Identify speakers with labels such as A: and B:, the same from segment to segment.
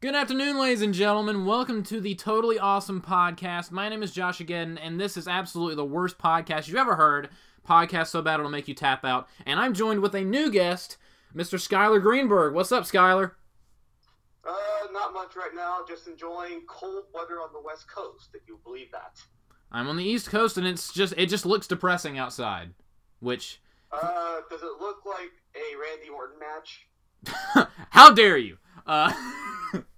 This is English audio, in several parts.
A: Good afternoon, ladies and gentlemen. Welcome to the Totally Awesome Podcast. My name is JoshAgeddon, and this is absolutely the worst podcast you've ever heard. Podcast so bad it'll make you tap out. And I'm joined with a new guest, Mr. Skyler Greenberg. What's up, Skyler?
B: Uh, not much right now. Just enjoying cold weather on the west coast, if you believe that.
A: I'm on the East Coast, and it's just it just looks depressing outside. Which,
B: Uh, does it look like a Randy Orton match?
A: how dare you? Uh,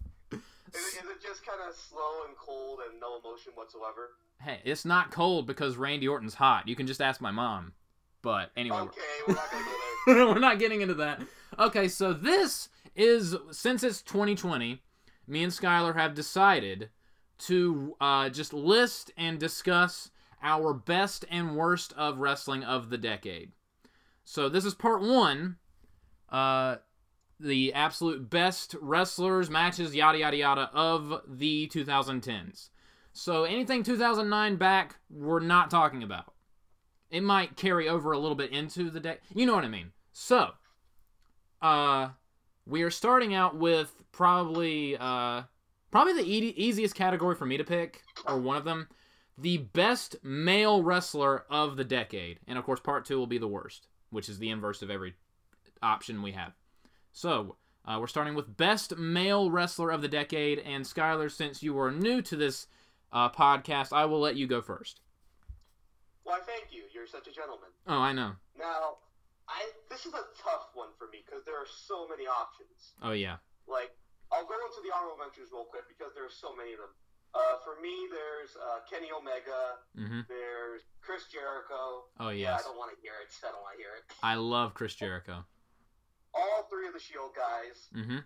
B: Is, is it just kind of slow and cold and no emotion whatsoever?
A: hey, it's not cold because Randy Orton's hot. You can just ask my mom. But anyway,
B: Okay, we're not gonna go there.
A: We're not getting into that. Okay, so this is since it's 2020, me and Skyler have decided to uh, just list and discuss our best and worst of wrestling of the decade. So this is part one. Uh, the absolute best wrestlers, matches, yada yada yada of the 2010s. So anything 2009 back, we're not talking about it might carry over a little bit into the day. You know what I mean. So, uh, we are starting out with probably uh, probably the e- easiest category for me to pick, or one of them, the best male wrestler of the decade, and of course, part two will be the worst, which is the inverse of every option we have. So. Uh, we're starting with best male wrestler of the decade, and Skyler, since you are new to this uh, podcast, I will let you go first.
B: Why, thank you. You're such a gentleman.
A: Oh, I know.
B: Now, I this is a tough one for me because there are so many options.
A: Oh yeah.
B: Like, I'll go into the honorable mentions real quick because there are so many of them. Uh, for me, there's uh, Kenny Omega.
A: Mm-hmm.
B: There's Chris Jericho.
A: Oh
B: Yeah. I don't want to hear it. I don't want to hear it.
A: I love Chris Jericho.
B: All three of the Shield guys.
A: Mm-hmm.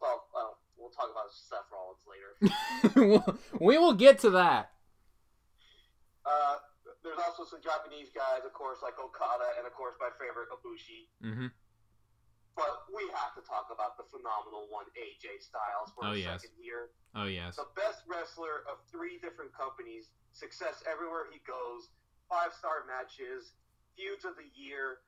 B: Well, well, we'll talk about Seth Rollins later.
A: we will get to that.
B: Uh, there's also some Japanese guys, of course, like Okada, and of course my favorite Ibushi.
A: Mm-hmm.
B: But we have to talk about the phenomenal one, AJ Styles, for
A: Oh,
B: a
A: yes.
B: second here.
A: Oh yes.
B: The best wrestler of three different companies, success everywhere he goes, five star matches, feuds of the year.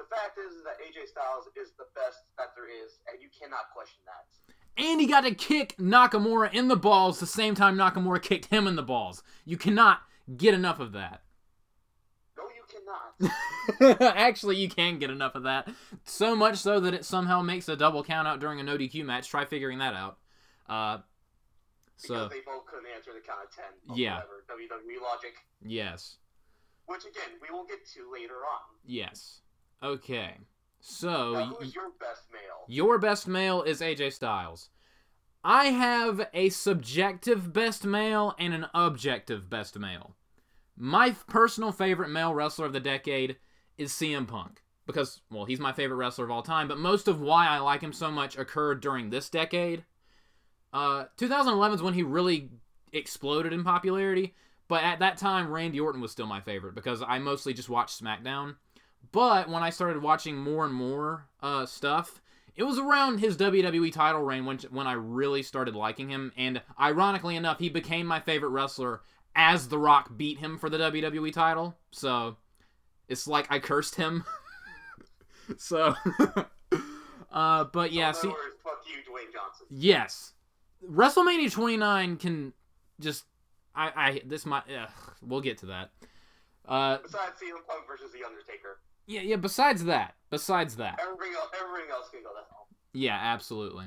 B: The fact is that AJ Styles is the best that there is, and you cannot question that.
A: And he got to kick Nakamura in the balls the same time Nakamura kicked him in the balls. You cannot get enough of that.
B: No, you cannot.
A: Actually, you can get enough of that. So much so that it somehow makes a double count out during a no DQ match. Try figuring that out. Uh, so
B: because they both couldn't answer the count of ten.
A: Yeah.
B: Whatever. WWE logic.
A: yes,
B: Which again, we will get to later on.
A: yes. Okay. So
B: Now, who's your best male?
A: Your best male is AJ Styles. I have a subjective best male and an objective best male. My personal favorite male wrestler of the decade is CM Punk because, well, he's my favorite wrestler of all time, but most of why I like him so much occurred during this decade. Uh, 2011 is when he really exploded in popularity, but at that time, Randy Orton was still my favorite because I mostly just watched SmackDown. But when I started watching more and more uh, stuff, it was around his WWE title reign when when I really started liking him. And ironically enough, he became my favorite wrestler as The Rock beat him for the WWE title. So it's like I cursed him. so, uh, but yeah, see,
B: fuck you, Dwayne Johnson.
A: yes, WrestleMania 29 can just I I this might ugh, we'll get to that. Uh,
B: Besides CM Punk versus The Undertaker,
A: yeah, yeah. Besides that, besides that,
B: everything else, everything else can go to hell.
A: Yeah, absolutely.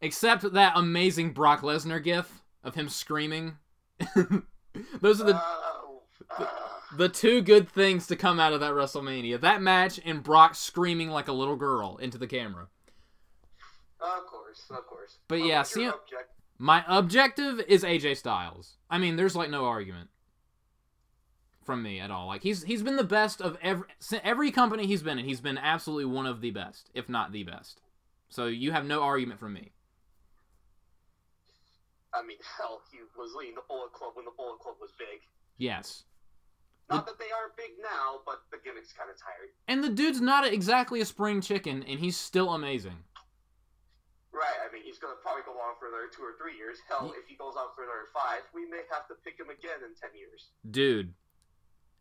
A: Except that amazing Brock Lesnar gif of him screaming. Those are the
B: Oh, uh,
A: the two good things to come out of that WrestleMania. That match and Brock screaming like a little girl into the camera.
B: of course, of course.
A: But
B: Well,
A: yeah,
B: what's your
A: CM
B: object-
A: My objective is AJ Styles. I mean, there's like no argument from me at all. Like he's he's been the best of every every company he's been in. He's been absolutely one of the best, if not the best. So you have no argument from me.
B: I mean, hell, he was leading the Bullet Club when the Bullet Club was big.
A: Yes.
B: Not that they aren't big now, but the gimmick's kind of tired.
A: And the dude's not exactly a spring chicken, and he's still amazing.
B: Right, I mean, he's going to probably go on for another two or three years. Hell, if he goes on for another five, we may have to pick him again in ten years.
A: Dude,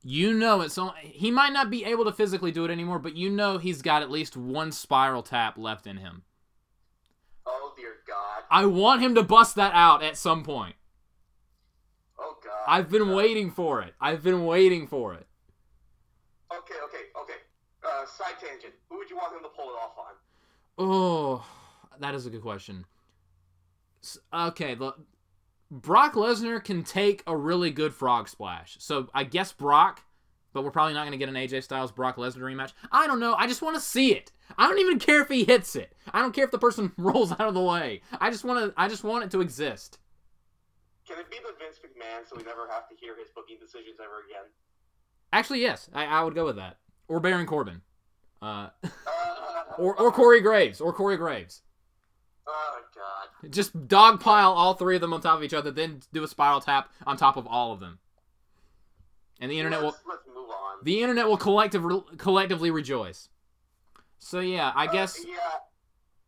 A: you know it's on. He might not be able to physically do it anymore, but you know he's got at least one spiral tap left in him.
B: Oh, dear God.
A: I want him to bust that out at some point.
B: Oh God.
A: I've been
B: God.
A: waiting for it. I've been waiting for it.
B: Okay, okay, okay. Uh, side tangent. Who would you want him to pull it off on?
A: Oh, that is a good question. Okay, Brock Lesnar can take a really good frog splash. So I guess Brock, but we're probably not going to get an AJ Styles Brock Lesnar rematch. I don't know. I just want to see it. I don't even care if he hits it. I don't care if the person rolls out of the way. I just want to. I just want it to exist.
B: Can it be the Vince McMahon so we never have to hear his booking decisions ever again?
A: Actually, yes, I, I would go with that. Or Baron Corbin, uh,
B: Uh,
A: or or Corey Graves, or Corey Graves. Just dogpile all three of them on top of each other, then do a spiral tap on top of all of them. And the internet will
B: let's, let's move on.
A: the internet will collective, collectively rejoice. So yeah, I
B: Uh,
A: guess
B: yeah.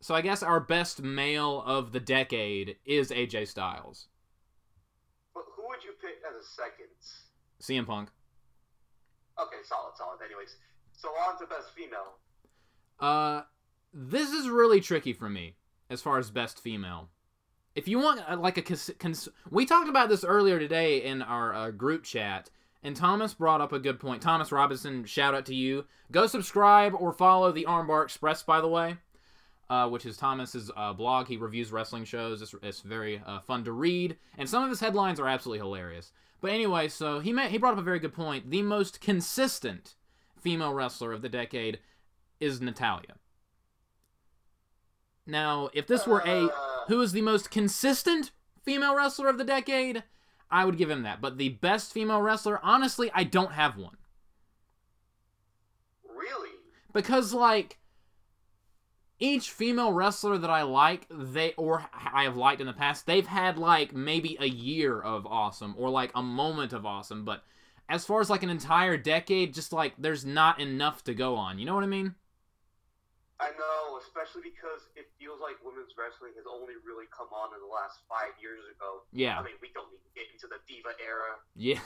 A: so I guess our best male of the decade is AJ Styles.
B: But who would you pick as a second?
A: CM Punk.
B: Okay, solid, solid. Anyways, so on to best female.
A: Uh this is really tricky for me as far as best female. If you want uh, like a cons- cons- we talked about this earlier today in our uh, group chat and Thomas brought up a good point. Thomas Robinson, shout out to you. Go subscribe or follow the Armbar Express by the way. Uh, which is Thomas's uh, blog. He reviews wrestling shows. It's, it's very uh, fun to read, and some of his headlines are absolutely hilarious. But anyway, so he ma- he brought up a very good point. The most consistent female wrestler of the decade is Natalya. Now, if this were a
B: Uh,
A: who is the most consistent female wrestler of the decade, I would give him that. But the best female wrestler, honestly, I don't have one.
B: Really?
A: Because like each female wrestler that I like, they or I have liked in the past, they've had like maybe a year of awesome or like a moment of awesome, but as far as like an entire decade, just like there's not enough to go on. You know what I mean?
B: I know, especially because it feels like women's wrestling has only really come on in the last five years ago.
A: Yeah.
B: I mean, we don't even get into the diva era.
A: Yeah.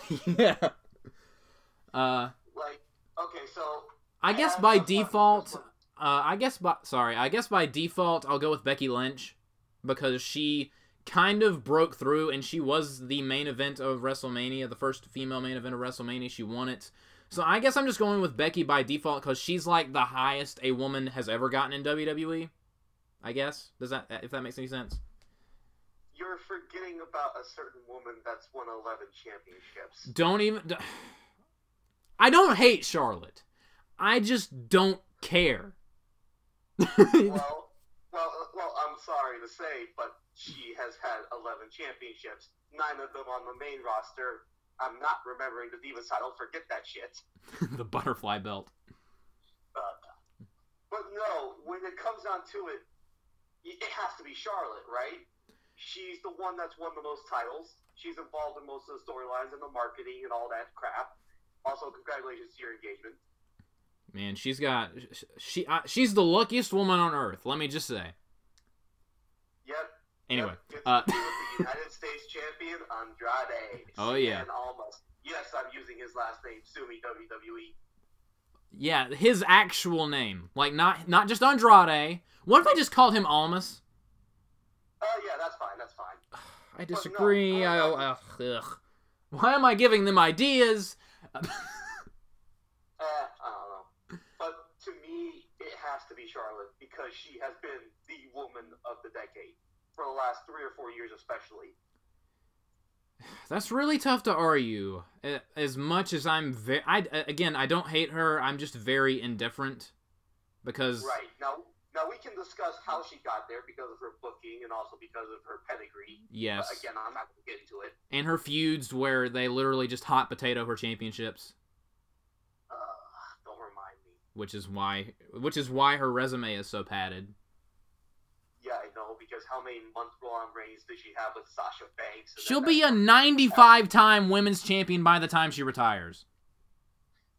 A: yeah. Uh
B: Like, okay, so
A: I guess by
B: some fun with
A: default, uh, I guess by sorry, I guess by default I'll go with Becky Lynch because she kind of broke through and she was the main event of WrestleMania, the first female main event of WrestleMania. She won it. So I guess I'm just going with Becky by default because she's like the highest a woman has ever gotten in WWE. I guess does that if that makes any sense?
B: you're forgetting about a certain woman that's won 11 championships.
A: Don't even. I don't hate Charlotte. I just don't care.
B: well, well, uh, well, I'm sorry to say, but she has had 11 championships, nine of them on the main roster. I'm not remembering the Divas title. Forget that shit.
A: the butterfly belt.
B: Uh, but no, when it comes down to it, it has to be Charlotte, right? She's the one that's won the most titles. She's involved in most of the storylines and the marketing and all that crap. Also, congratulations to your engagement.
A: Man, she's got she uh, she's the luckiest woman on earth. Let me just say.
B: Yep.
A: Anyway,
B: Yep,
A: uh,
B: to be with the United States champion Andrade.
A: Oh, yeah.
B: And Almas. Yes, I'm using his last name. Sue me, WWE.
A: yeah, his actual name, like not not just Andrade. What if I just called him Almas?
B: Oh yeah, that's fine. That's fine.
A: I disagree.
B: no,
A: I,
B: uh,
A: ugh. Why am I giving them ideas?
B: Uh, I don't know. But to me, it has to be Charlotte because she has been the woman of the decade for the last three or four years, especially.
A: That's really tough to argue. As much as I'm very, I again, I don't hate her. I'm just very indifferent because
B: Right now, now we can discuss how she got there because of her booking and also because of her pedigree.
A: yes,
B: But again, I'm not going to get into it.
A: and her feuds where they literally just hot potato her championships,
B: Uh, don't remind me.
A: which is why, which is why her resume is so padded.
B: Yeah, I know because how many month-long reigns did she have with Sasha Banks?
A: She'll be a 95 time women's champion by the time she retires.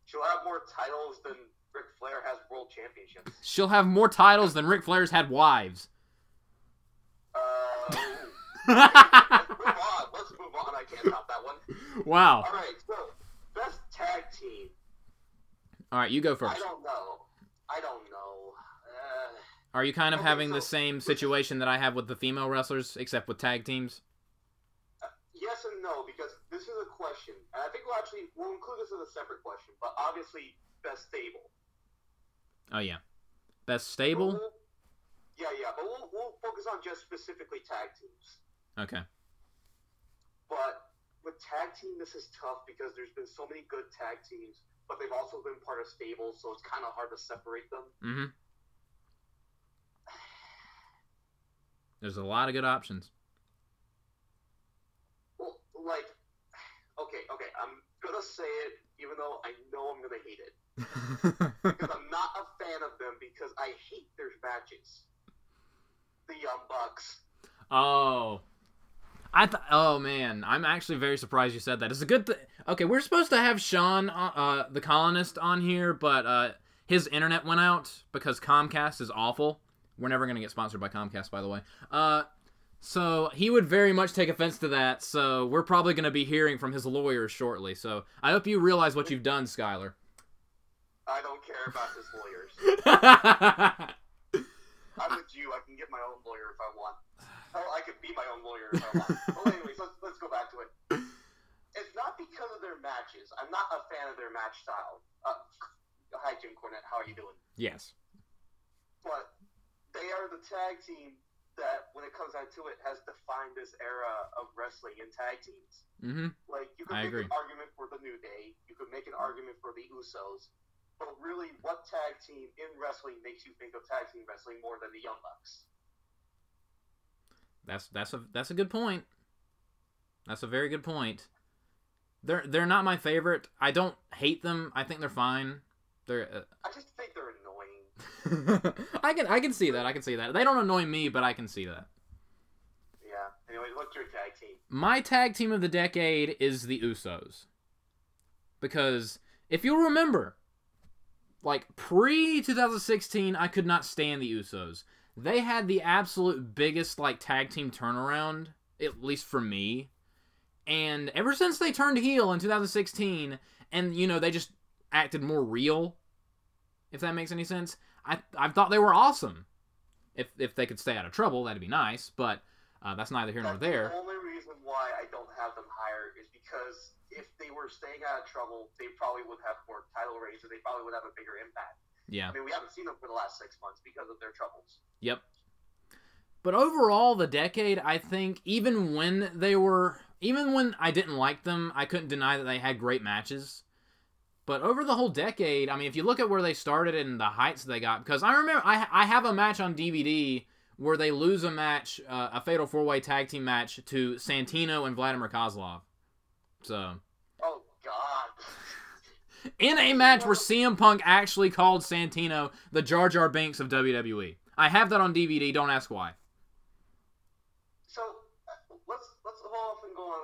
B: She'll have more titles than Ric Flair has world championships.
A: She'll have more titles than Ric Flair's had wives.
B: Uh, let's move on. Let's move on. I can't top that one.
A: wow.
B: All right, so best tag team.
A: All right, you go
B: I
A: first.
B: don't know. I don't know.
A: Are you kind of
B: Okay,
A: having the same situation that I have with the female wrestlers, except with tag teams?
B: Yes and no, because this is a question, and I think we'll actually we'll include this as a separate question. But obviously, best stable.
A: Oh yeah, best stable.
B: we'll- yeah, yeah, but we'll, we'll focus on just specifically tag teams.
A: Okay.
B: But with tag team, this is tough because there's been so many good tag teams, but they've also been part of stables, so it's kind of hard to separate them.
A: Mm-hmm. There's a lot of good options.
B: Well, like, okay, okay, I'm gonna say it, even though I know I'm gonna hate it, because I'm not a fan of them because I hate their matches. The Young Bucks.
A: oh. I th- oh man, I'm actually very surprised you said that. It's a good thing. Okay, we're supposed to have Sean, uh, uh, the colonist, on here, but uh, his internet went out because Comcast is awful. We're never gonna get sponsored by Comcast, by the way. Uh, so he would very much take offense to that. So we're probably gonna be hearing from his lawyers shortly. So I hope you realize what you've done, Skyler.
B: I don't care about his lawyers. I'm with you. I can get my own lawyer if I want. Oh, I could be my own lawyer if I want. Well, anyways, let's, let's go back to it. It's not because of their matches. I'm not a fan of their match style. Uh, hi, Jim Cornette. How are you doing?
A: yes.
B: But they are the tag team that, when it comes down to it, has defined this era of wrestling in tag teams.
A: Mm-hmm.
B: Like you could
A: I
B: make
A: agree.
B: an argument for the New Day, you could make an argument for the Usos, but really, what tag team in wrestling makes you think of tag team wrestling more than the Young Bucks?
A: That's that's a that's a good point. That's a very good point. They're they're not my favorite. I don't hate them. I think they're fine. They're.
B: I just think they're annoying.
A: Uh, I can I can see that. I can see that. They don't annoy me, but I can see that.
B: Yeah. Anyway, what's your tag team?
A: My tag team of the decade is the Usos. Because if you'll remember, like pre 2016, I could not stand the Usos. They had the absolute biggest like tag team turnaround, at least for me. And ever since they turned heel in 2016, and you know they just acted more real, if that makes any sense. I I thought they were awesome. If if they could stay out of trouble, that'd be nice. But uh, that's neither here nor
B: That's
A: there.
B: The only reason why I don't have them higher is because if they were staying out of trouble, they probably would have more title reigns, and they probably would have a bigger impact.
A: Yeah.
B: I mean, we haven't seen them for the last six months because of their troubles.
A: Yep. But overall, the decade, I think, even when they were, even when I didn't like them, I couldn't deny that they had great matches. But over the whole decade, I mean, if you look at where they started and the heights they got, because I remember I, I have a match on DVD where they lose a match, uh, a fatal four way tag team match to Santino and Vladimir Kozlov. So,
B: Oh God.
A: in a match where CM Punk actually called Santino the Jar Jar Binks of WWE. I have that on DVD, don't ask why.
B: So uh, let's let's go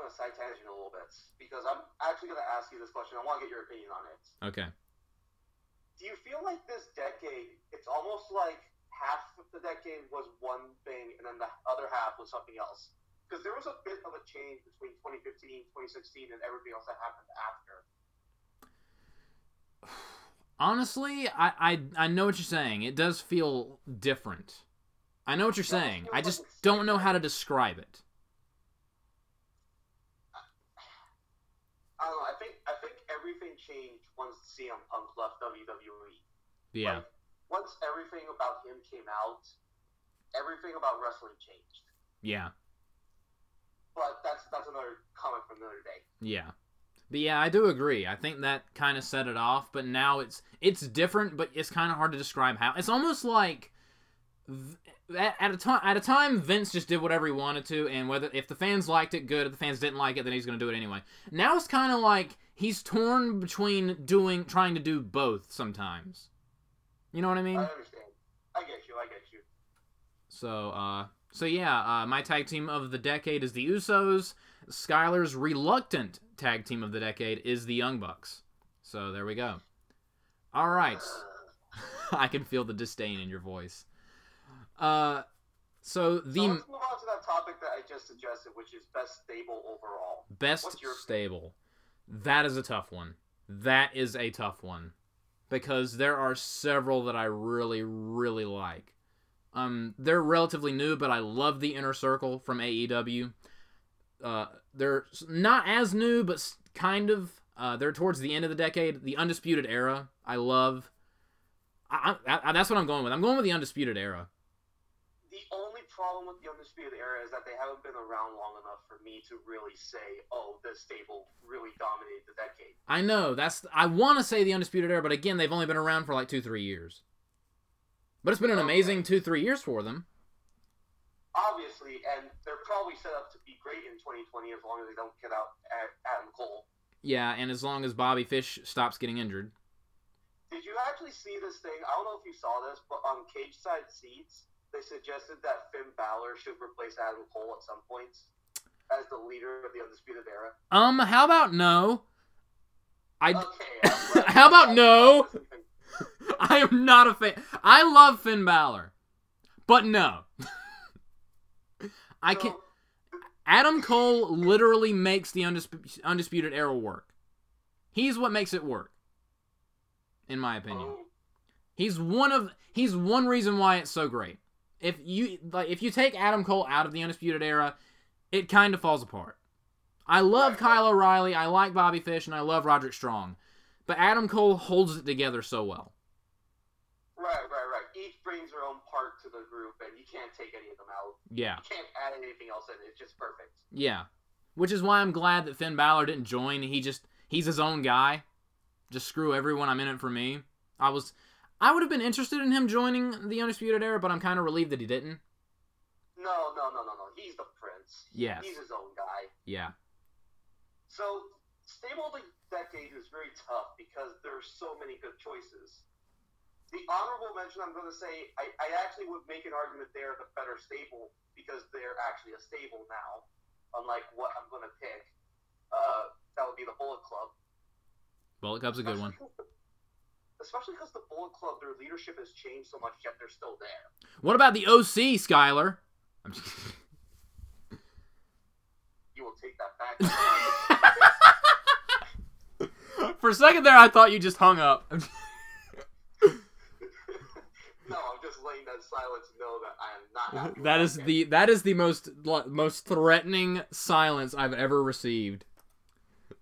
B: off and go on a side tangent a little bit because I'm actually going to ask you this question. I want to get your opinion on it.
A: Okay.
B: Do you feel like this decade, it's almost like half of the decade was one thing and then the other half was something else? Because there was a bit of a change between 2015, 2016, and everything else that happened after.
A: Honestly, I, I I know what you're saying. It does feel different. I know what you're saying. I just don't know how to describe it.
B: I don't know. I think I think everything changed once CM Punk left WWE.
A: Yeah.
B: Like, once everything about him came out, everything about wrestling changed.
A: Yeah.
B: But that's that's another comment for another day.
A: Yeah. But yeah, I do agree. I think that kind of set it off, but now it's it's different, but it's kind of hard to describe how. It's almost like at, at a time at a time Vince just did whatever he wanted to and whether if the fans liked it good, if the fans didn't like it then he's going to do it anyway. Now it's kind of like he's torn between doing trying to do both sometimes. You know what I mean?
B: I understand. I get you. I get you.
A: So, uh, so yeah, uh, my tag team of the decade is the Usos. Skyler's reluctant tag team of the decade is the Young Bucks. So there we go. All right, I can feel the disdain in your voice. Uh, so the
B: so let's move on to that topic that I just suggested, which is best stable overall.
A: best
B: your-
A: stable. That is a tough one. That is a tough one because there are several that I really, really like. Um, they're relatively new, but I love the Inner Circle from AEW. Uh, they're not as new, but kind of. Uh, they're towards the end of the decade. The Undisputed Era, I love. I, I, I, that's what I'm going with. I'm going with the Undisputed Era.
B: The problem with the Undisputed Era is that they haven't been around long enough for me to really say, oh, this stable really dominated the decade.
A: I know that's. I want to say the Undisputed Era, but again, they've only been around for like two, three years. But it's been an amazing two, three years for them.
B: Obviously, and they're probably set up to be great in 2020 as long as they don't get out at Adam Cole.
A: Yeah, and as long as Bobby Fish stops getting injured.
B: Did you actually see this thing? I don't know if you saw this, but on Cage Side Seats, they suggested that Finn Balor should replace Adam Cole at some points as the leader of the Undisputed Era.
A: Um, how about no? I
B: Okay.
A: How about no? I am not a fan. I love Finn Balor, but no. I can.
B: So,
A: Adam Cole literally makes the undisp- undisputed era work. He's what makes it work, in my opinion.
B: oh,
A: He's one of he's one reason why it's so great. If you like if you take Adam Cole out of the undisputed era, it kind of falls apart. I love
B: Right.
A: Kyle O'Reilly, I like Bobby Fish, and I love Roderick Strong. But Adam Cole holds it together so well.
B: right, right, right. Each brings their own part to the group, and you can't take any of them out.
A: Yeah.
B: You can't add anything else in. It's just perfect.
A: Yeah. Which is why I'm glad that Finn Balor didn't join. He just he's his own guy. Just screw everyone, I'm in it for me. I was I would have been interested in him joining the Undisputed Era, but I'm kind of relieved that he didn't.
B: No, no, no, no, no. He's the prince.
A: Yeah.
B: He's his own guy.
A: Yeah.
B: So, stable of the decade is very tough because there's so many good choices. The honorable mention I'm going to say, I, I actually would make an argument they're the better stable because they're actually a stable now, unlike what I'm going to pick. Uh, that would be the Bullet Club.
A: Bullet Club's a good one.
B: Especially because the Bullet Club, their leadership has changed so much, yet they're still there.
A: What about the OC, Skyler? I'm just-
B: You will take that back.
A: For a second there, I thought you just hung up.
B: no, I'm just letting that silence know that I am not
A: that is
B: that
A: the that is the most most threatening silence I've ever received.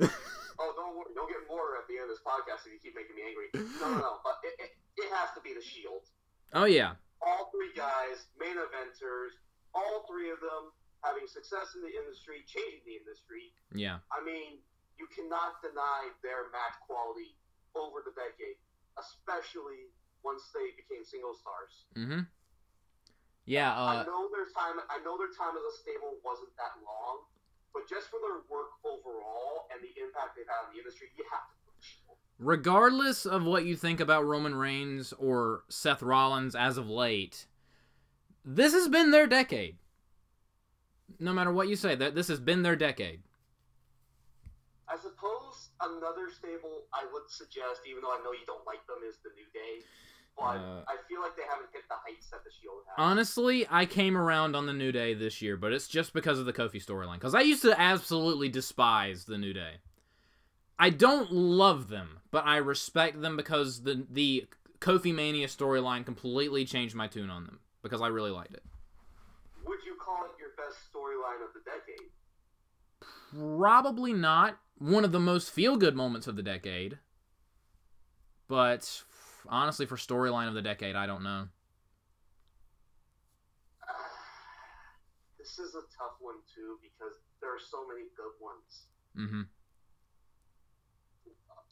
B: Oh, don't worry. You'll get this podcast if you keep making me angry. No, no, no. But it, it, it has to be the Shield.
A: Oh yeah,
B: All three guys, main eventers, all three of them having success in the industry, changing the industry.
A: yeah.
B: I mean, you cannot deny their match quality over the decade, especially once they became single stars.
A: Mm-hmm. Yeah.
B: I
A: Uh,
B: know their time. I know their time as a stable wasn't that long, but just for their work overall and the impact they've had on the industry, you have to put the Shield.
A: Regardless of what you think about Roman Reigns or Seth Rollins as of late, this has been their decade. No matter what you say, that this has been their decade.
B: I suppose another stable I would suggest, even though I know you don't like them, is the New Day. But
A: Uh,
B: I feel like they haven't hit the heights that the Shield has.
A: Honestly, I came around on the New Day this year, but it's just because of the Kofi storyline. Because I used to absolutely despise the New Day. I don't love them, but I respect them because the the Kofi Mania storyline completely changed my tune on them because I really liked it.
B: Would you call it your best storyline of the decade?
A: Probably not one of the most feel good moments of the decade, but honestly, for storyline of the decade, I don't know.
B: this is a tough one too because there are so many good ones.
A: hmm
B: Uh,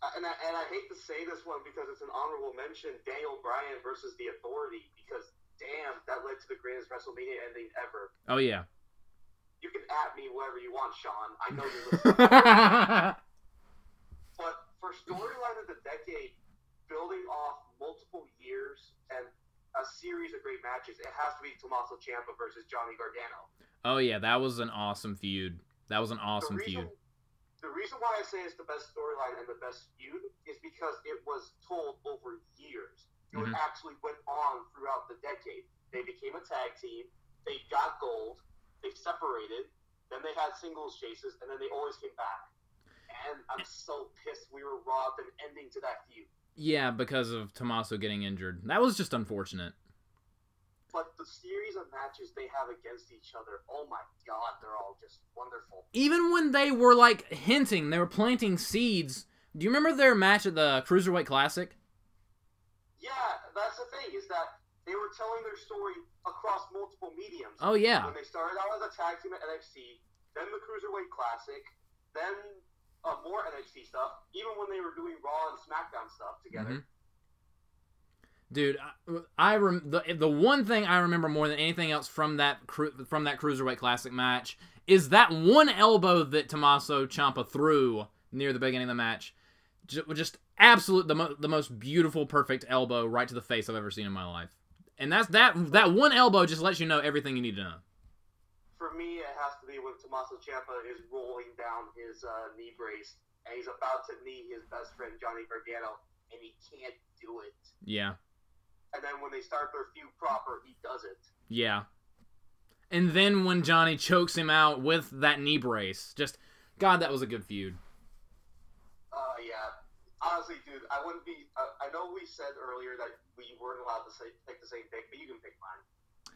B: Uh, and I, and I hate to say this one because it's an honorable mention: Daniel Bryan versus the Authority. Because damn, that led to the greatest WrestleMania ending ever.
A: Oh yeah.
B: You can at me wherever you want, Sean. I know you're listening. But for storyline of the decade, building off multiple years and a series of great matches, it has to be Tommaso Ciampa versus Johnny Gargano.
A: oh yeah, that was an awesome feud. That was an awesome
B: reason,
A: feud.
B: The reason why I say it's the best storyline and the best feud is because it was told over years. It
A: Mhm.
B: actually went on throughout the decade. They became a tag team. They got gold. They separated. Then they had singles chases, and then they always came back. And I'm so pissed we were robbed an ending to that feud.
A: Yeah, because of Tommaso getting injured. That was just unfortunate.
B: But the series of matches they have against each other, oh my god, they're all just wonderful.
A: Even when they were like hinting, they were planting seeds. Do you remember their match at the Cruiserweight Classic?
B: Yeah, that's the thing is that they were telling their story across multiple mediums.
A: Oh yeah.
B: When they started out as a tag team at NXT, then the Cruiserweight Classic, then uh, more NXT stuff. Even when they were doing Raw and SmackDown stuff together.
A: Mhm. Dude, I, I rem- the the one thing I remember more than anything else from that cru- from that cruiserweight classic match is that one elbow that Tommaso Ciampa threw near the beginning of the match. Just, just absolute the mo- the most beautiful, perfect elbow right to the face I've ever seen in my life. And that's that that one elbow just lets you know everything you need to know.
B: For me, it has to be when Tommaso Ciampa is rolling down his uh, knee brace and he's about to knee his best friend Johnny Gargano, and he can't do it.
A: Yeah.
B: And then when they start their feud proper, he does it.
A: Yeah. And then when Johnny chokes him out with that knee brace, just God, that was a good feud.
B: Uh, yeah. Honestly, dude, I wouldn't be. Uh, I know we said earlier that we weren't allowed to say, pick the same pick, but you can pick mine.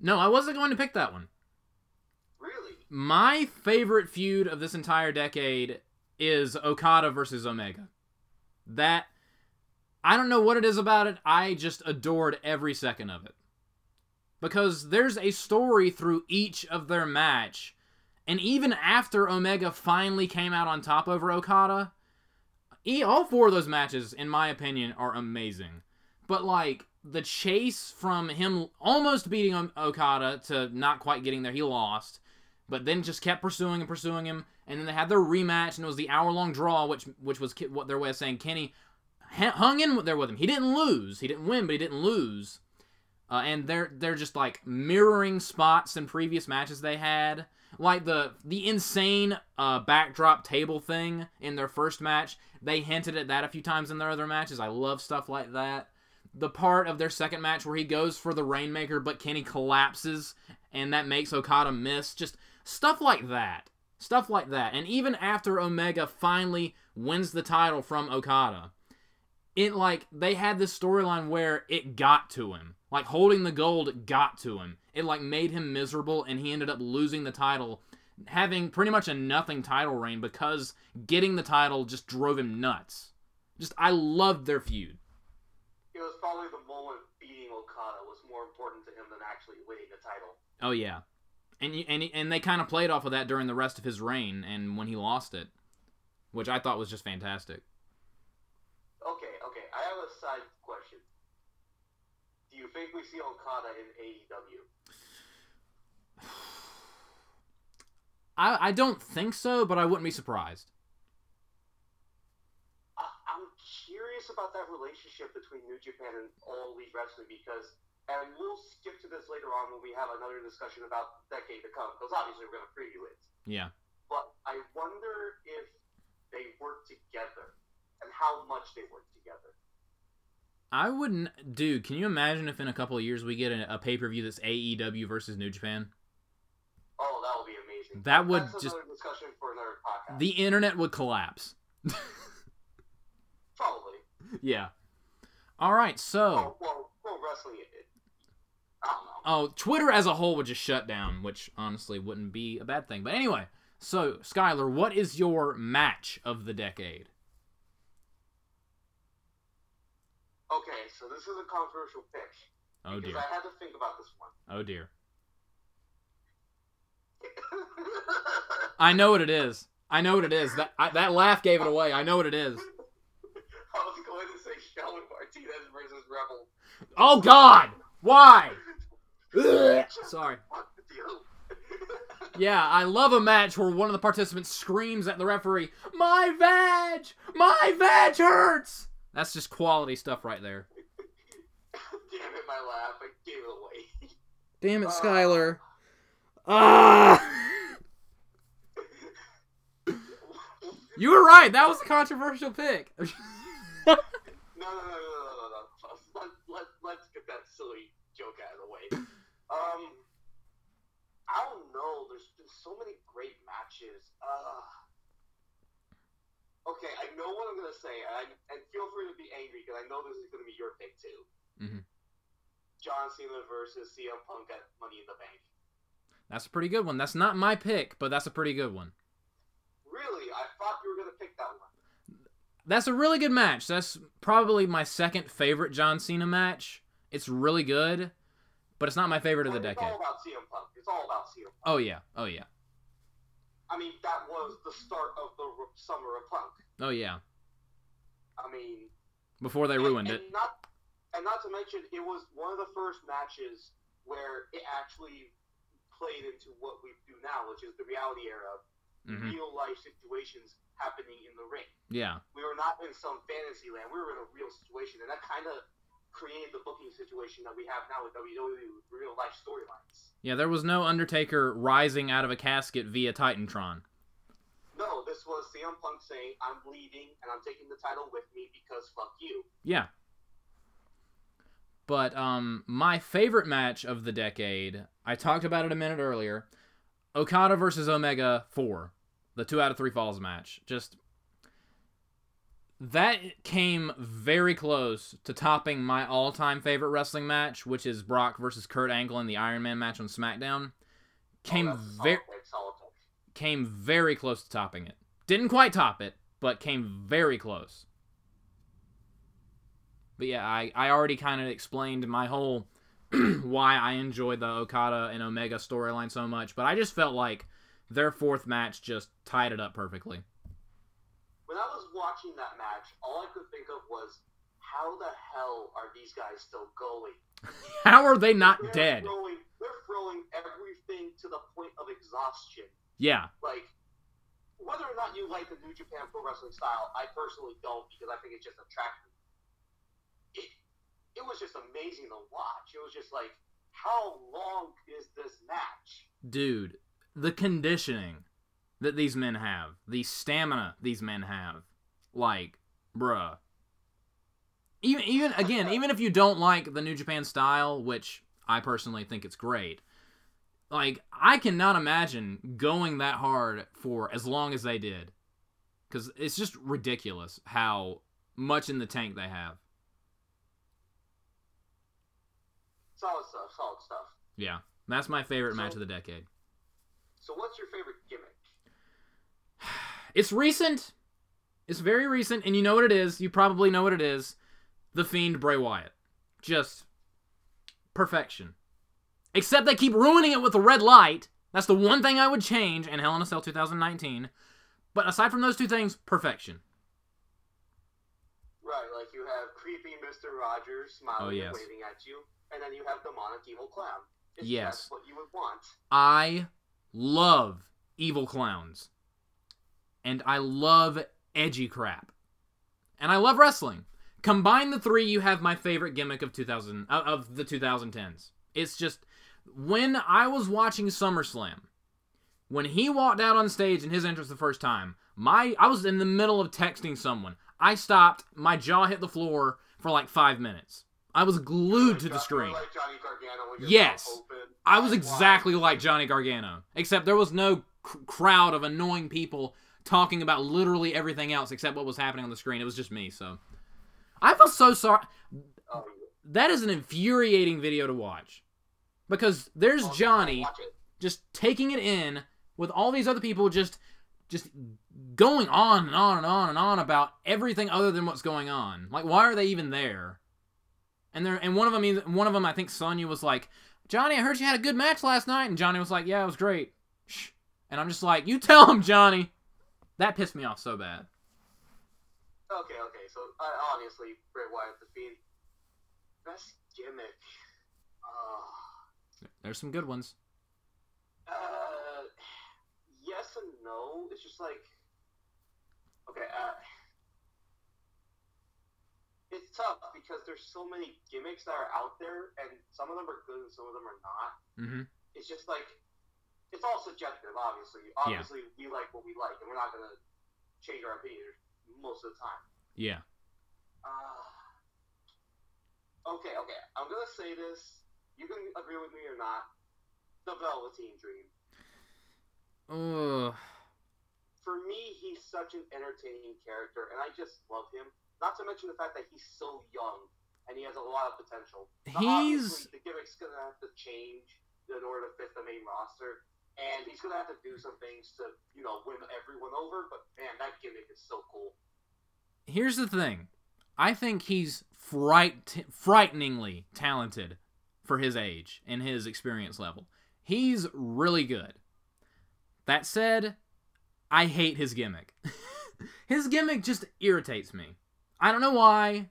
A: No, I wasn't going to pick that one.
B: Really?
A: My favorite feud of this entire decade is Okada versus Omega. That I don't know what it is about it. I just adored every second of it. Because there's a story through each of their match. And even after Omega finally came out on top over Okada, all four of those matches, in my opinion, are amazing. But like the chase from him almost beating Okada to not quite getting there, he lost. But then just kept pursuing and pursuing him, and then they had their rematch, and it was the hour-long draw, which which was what their way of saying Kenny hung in there with him. He didn't lose, he didn't win, but he didn't lose. Uh, and they're they're just like mirroring spots in previous matches they had, like the the insane uh, backdrop table thing in their first match. They hinted at that a few times in their other matches. I love stuff like that. The part of their second match where he goes for the Rainmaker, but Kenny collapses, and that makes Okada miss. Just stuff like that. Stuff like that. And even after Omega finally wins the title from Okada, it like they had this storyline where it got to him. Like holding the gold got to him. It like made him miserable and he ended up losing the title, having pretty much a nothing title reign because getting the title just drove him nuts. Just I loved their feud.
B: It was probably the moment beating Okada was more important to him than actually winning the title.
A: Oh yeah. And you, and and they kind of played off of that during the rest of his reign and when he lost it, which I thought was just fantastic.
B: Okay, okay. I have a side question. Do you think we see Okada in AEW?
A: I I don't think so, but I wouldn't be surprised.
B: I, I'm curious about that relationship between New Japan and All Elite Wrestling because, and we'll skip to this later on when we have another discussion about the decade to come because obviously we're going to preview it.
A: Yeah.
B: But I wonder if they work together and how much they work together.
A: I wouldn't, dude. Can you imagine if in a couple of years we get a, a pay per view that's AEW versus New Japan?
B: Oh, that would be amazing.
A: That would
B: That's
A: just-
B: another discussion for another podcast.
A: The internet would collapse.
B: Probably.
A: yeah. All right, so
B: Well, well, well wrestling it. it- I don't know.
A: oh, Twitter as a whole would just shut down, which honestly wouldn't be a bad thing. But anyway, so Skyler, what is your match of the decade?
B: Okay, so this is a controversial pick.
A: Oh
B: because
A: dear.
B: I had to think about this one.
A: Oh dear. I know what it is. I know what it is. That I, that laugh gave it away. I know what it is.
B: I was going to say Shelly Martinez versus Rebel.
A: Oh God! Why? Sorry.
B: What the deal?
A: Yeah, I love a match where one of the participants screams at the referee, "My vag! My vag hurts!" That's just quality stuff right there.
B: Damn it, my laugh. I gave it away.
A: Damn it,
B: Uh.
A: Skyler. Ah! You were right. That was a controversial pick.
B: No, no, no, no, no, no, no, no. Let, let, let's get that silly joke out of the way. Um, I don't know. There's been so many great matches. Uh, okay, I know what I'm gonna say, and, and feel free to be angry because I know this is gonna be your pick too.
A: Mhm.
B: John Cena versus CM Punk at Money in the Bank.
A: That's a pretty good one. That's not my pick, but that's a pretty good one.
B: Really, I thought you were gonna pick that one.
A: That's a really good match. That's probably my second favorite John Cena match. It's really good, but it's not my favorite of the
B: it's
A: decade.
B: all about CM Punk. It's all about CM Punk.
A: Oh yeah. Oh yeah.
B: I mean, that was the start of the r- summer of Punk.
A: Oh yeah.
B: I mean,
A: Before they
B: and-
A: ruined
B: and
A: it.
B: Not, and not to mention, it was one of the first matches where it actually played into what we do now, which is the reality era,
A: hmm
B: real life situations happening in the ring.
A: Yeah.
B: We were not in some fantasy land. We were in a real situation, and that kind of created the booking situation that we have now with WWE with real life storylines.
A: Yeah. There was no Undertaker rising out of a casket via Titantron.
B: No, this was CM Punk saying, "I'm leaving and I'm taking the title with me because fuck you."
A: Yeah. But um my favorite match of the decade, I talked about it a minute earlier. Okada versus Omega 4. The 2 out of 3 falls match. Just that came very close to topping my all-time favorite wrestling match, which is Brock versus Kurt Angle in the Iron Man match on SmackDown. Came
B: oh, that's a solid
A: very
B: pick, solid pick.
A: came very close to topping it. Didn't quite top it, but came very close. But yeah, I, I already kind of explained my whole why I enjoyed the Okada and Omega storyline so much, but I just felt like their fourth match just tied it up perfectly.
B: When I was watching that match, all I could think of was, how the hell are these guys still going?
A: How are they not
B: They're
A: dead?
B: Throwing, they're throwing everything to the point of exhaustion.
A: Yeah,
B: Like, whether or not you like the New Japan Pro Wrestling style, I personally don't because I think it's just attractive. It, it was just amazing to watch. It was just like, how long is this match?
A: dude, the conditioning that these men have, the stamina these men have, like, bruh. Even even again, even if you don't like the New Japan style, which I personally think it's great, like I cannot imagine going that hard for as long as they did, because it's just ridiculous how much in the tank they have.
B: Solid stuff, solid stuff.
A: Yeah, that's my favorite match of the decade.
B: So, what's your favorite gimmick?
A: It's recent. It's very recent, and you know what it is. You probably know what it is. The Fiend Bray Wyatt. Just perfection. Except they keep ruining it with the red light. That's the one thing I would change in Hell in a Cell 2019. But aside from those two things, perfection.
B: Right, like you have creepy Mr. Rogers smiling
A: Oh, yes.
B: and waving at you, and then you have demonic evil clown. It's
A: Yes.
B: what you would want.
A: I love evil clowns. And I love edgy crap. And I love wrestling. Combine the three, you have my favorite gimmick of 2000 uh, of the 2010s. It's just when I was watching SummerSlam, when he walked out on stage in his entrance the first time, my I was in the middle of texting someone. I stopped, my jaw hit the floor for like 5 minutes. I was glued to the
B: Like,
A: screen.
B: Like Johnny Gargano with your
A: Yes.
B: open.
A: I was exactly like Johnny Gargano, except there was no c- crowd of annoying people talking about literally everything else except what was happening on the screen. It was just me, so I feel so sorry.
B: Oh,
A: That is an infuriating video to watch because there's.
B: Oh,
A: Johnny just taking it in with all these other people just just going on and on and on and on about everything other than what's going on. Like why are they even there? And there and one of them one of them I think Sonya was like, "Johnny, I heard you had a good match last night." And Johnny was like, "Yeah, it was great." Shh. And I'm just like, "You tell him, Johnny." That pissed me off so bad.
B: Okay, okay. So uh, obviously, Bray Wyatt the Fiend. Best gimmick. Uh,
A: There's some good ones.
B: uh, yes and no. It's just like, okay. Uh, it's tough because there's so many gimmicks that are out there, and some of them are good and some of them are not.
A: Mhm.
B: It's just like it's all subjective. Obviously, obviously we like what we like, and we're not gonna change our opinion most of the time.
A: Yeah.
B: Uh, okay, okay. I'm gonna say this. You can agree with me or not. The Velveteen Dream.
A: Ugh.
B: For me, he's such an entertaining character, and I just love him. Not to mention the fact that he's so young. and he has a lot of potential. Now,
A: He's
B: obviously, the gimmick's gonna have to change in order to fit the main roster, and he's gonna have to do some things to, you know, win everyone over. But man, that gimmick is so cool.
A: here's the thing. I think he's fright frighteningly talented for his age and his experience level. He's really good. That said, I hate his gimmick. his gimmick just irritates me. I don't know why.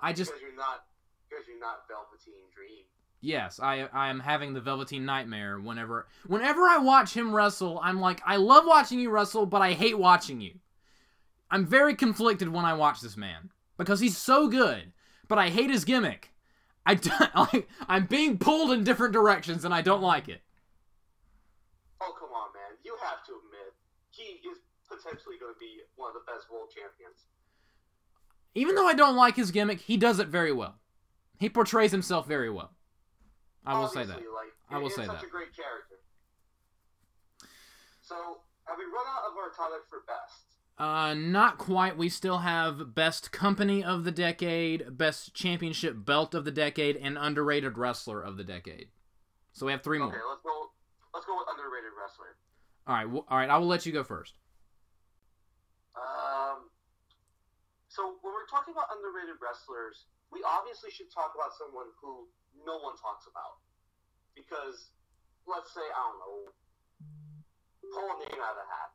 A: I just
B: because you're not because you're not Velveteen Dream.
A: Yes, I I am having the Velveteen Nightmare whenever whenever I watch him wrestle. I'm like, I love watching you wrestle, but I hate watching you. I'm very conflicted when I watch this man because he's so good, but I hate his gimmick. I d- like I'm being pulled in different directions and I don't like it.
B: Oh come on, man! You have to admit he is potentially going to be one of the best world champions.
A: Even though I don't like his gimmick, he does it very well. He portrays himself very well. I will say that.
B: Like,
A: I will say
B: such
A: that.
B: a great character. So, have we run out of our topic for best?
A: Uh, not quite. We still have best company of the decade, best championship belt of the decade, and underrated wrestler of the decade. So we have three more.
B: Okay, let's go. Let's go with underrated wrestler.
A: All right, w- all right. I will let you go first.
B: Um, so when we're talking about underrated wrestlers, we obviously should talk about someone who no one talks about. Because, let's say, I don't know, pull a name out of the hat.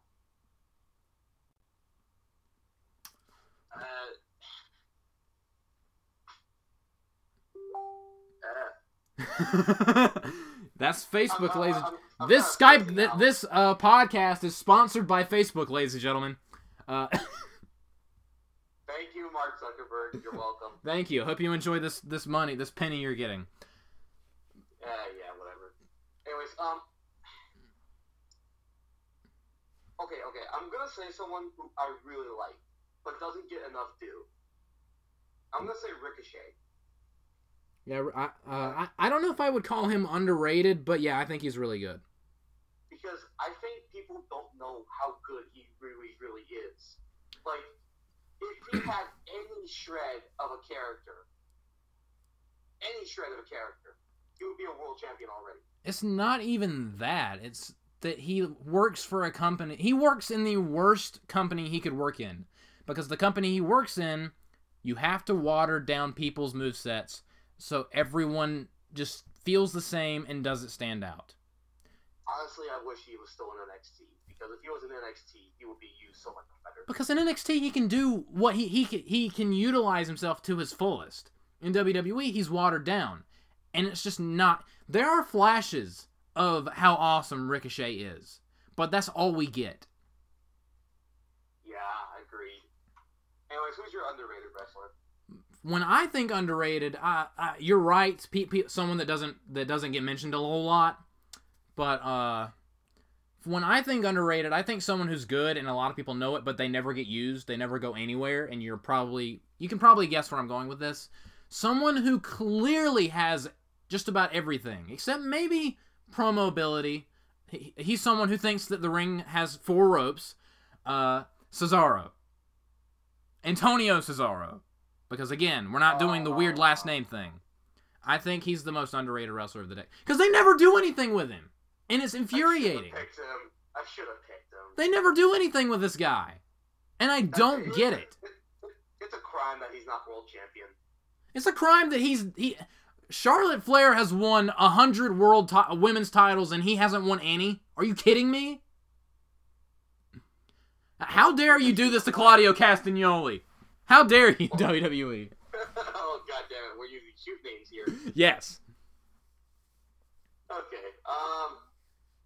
B: Uh, uh,
A: That's Facebook,
B: I'm-
A: ladies.
B: I'm- I'm
A: This Skype, th- this uh, podcast is sponsored by Facebook, ladies and gentlemen. Uh,
B: Thank you, Mark Zuckerberg. You're welcome.
A: thank you. Hope you enjoy this this money, this penny you're getting.
B: Yeah, yeah, whatever. Anyways, um. Okay, okay. I'm gonna say someone who I really like, but doesn't get enough due. I'm gonna say Ricochet.
A: Yeah, I, uh, I I don't know if I would call him underrated, but yeah, I think he's really good.
B: because I think people don't know how good he really, really is. Like, if he had any shred of a character, any shred of a character, he would be a world champion already.
A: It's not even that. It's that he works for a company. He works in the worst company he could work in. Because the company he works in, you have to water down people's movesets so everyone just feels the same and doesn't stand out.
B: Honestly, I wish he was still in NXT because if he was in NXT, he would be used so much better.
A: Because in NXT he can do what he he can, he can utilize himself to his fullest. In WWE he's watered down, and it's just not. There are flashes of how awesome Ricochet is, but that's all we get.
B: Yeah, agreed. Anyways, who's your underrated wrestler?
A: When I think underrated, I, I, you're right. Pe- someone that doesn't that doesn't get mentioned a whole lot, but uh, when I think underrated, I think someone who's good and a lot of people know it, but they never get used. They never go anywhere, and you're probably you can probably guess where I'm going with this. Someone who clearly has just about everything except maybe promo ability. He, he's someone who thinks that the ring has four ropes. Uh, Cesaro. Antonio Cesaro. Because again, we're not doing the weird last name thing. I think he's the most underrated wrestler of the day. Because they never do anything with him. And it's infuriating.
B: should have picked him. I should have picked him.
A: They never do anything with this guy. And I don't get it.
B: It's a crime that he's not world champion.
A: It's a crime that he's he Charlotte Flair has won a hundred world ti- women's titles and he hasn't won any. Are you kidding me? How dare you do this to Claudio Castagnoli? How dare you, WWE?
B: oh god damn it, we're using cute names here.
A: Yes.
B: Okay. Um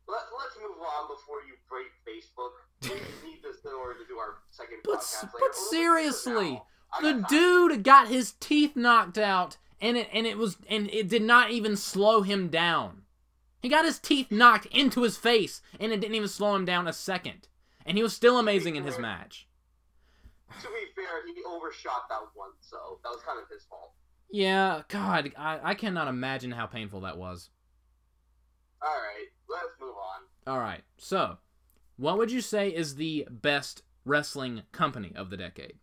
B: let, let's move on before you break Facebook. We need this in order to do our second
A: But
B: podcast later.
A: but
B: We'll do this
A: seriously, The dude got his teeth knocked out and it and it was and it did not even slow him down. He got his teeth knocked into his face and it didn't even slow him down a second. And he was still amazing in his match.
B: To be fair, he overshot that one, so that was kind of his fault.
A: Yeah, God, I, I cannot imagine how painful that was.
B: Alright, let's move on.
A: All right, so what would you say is the best wrestling company of the decade?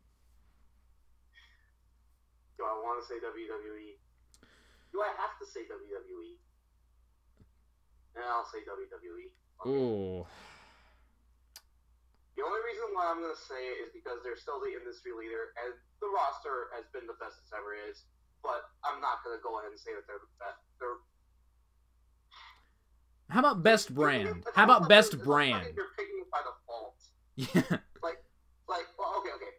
B: Do I want to say WWE. Do I have to say WWE? And I'll say WWE. Okay.
A: Ooh.
B: The only reason why I'm going to say it is because they're still the industry leader, and the roster has been the best it's ever is. But I'm not going to go ahead and say that they're the best. They're
A: How about best brand? How about best
B: you're- it's almost
A: brand?
B: You're picking by default.
A: Yeah.
B: Like, like, well, okay, okay.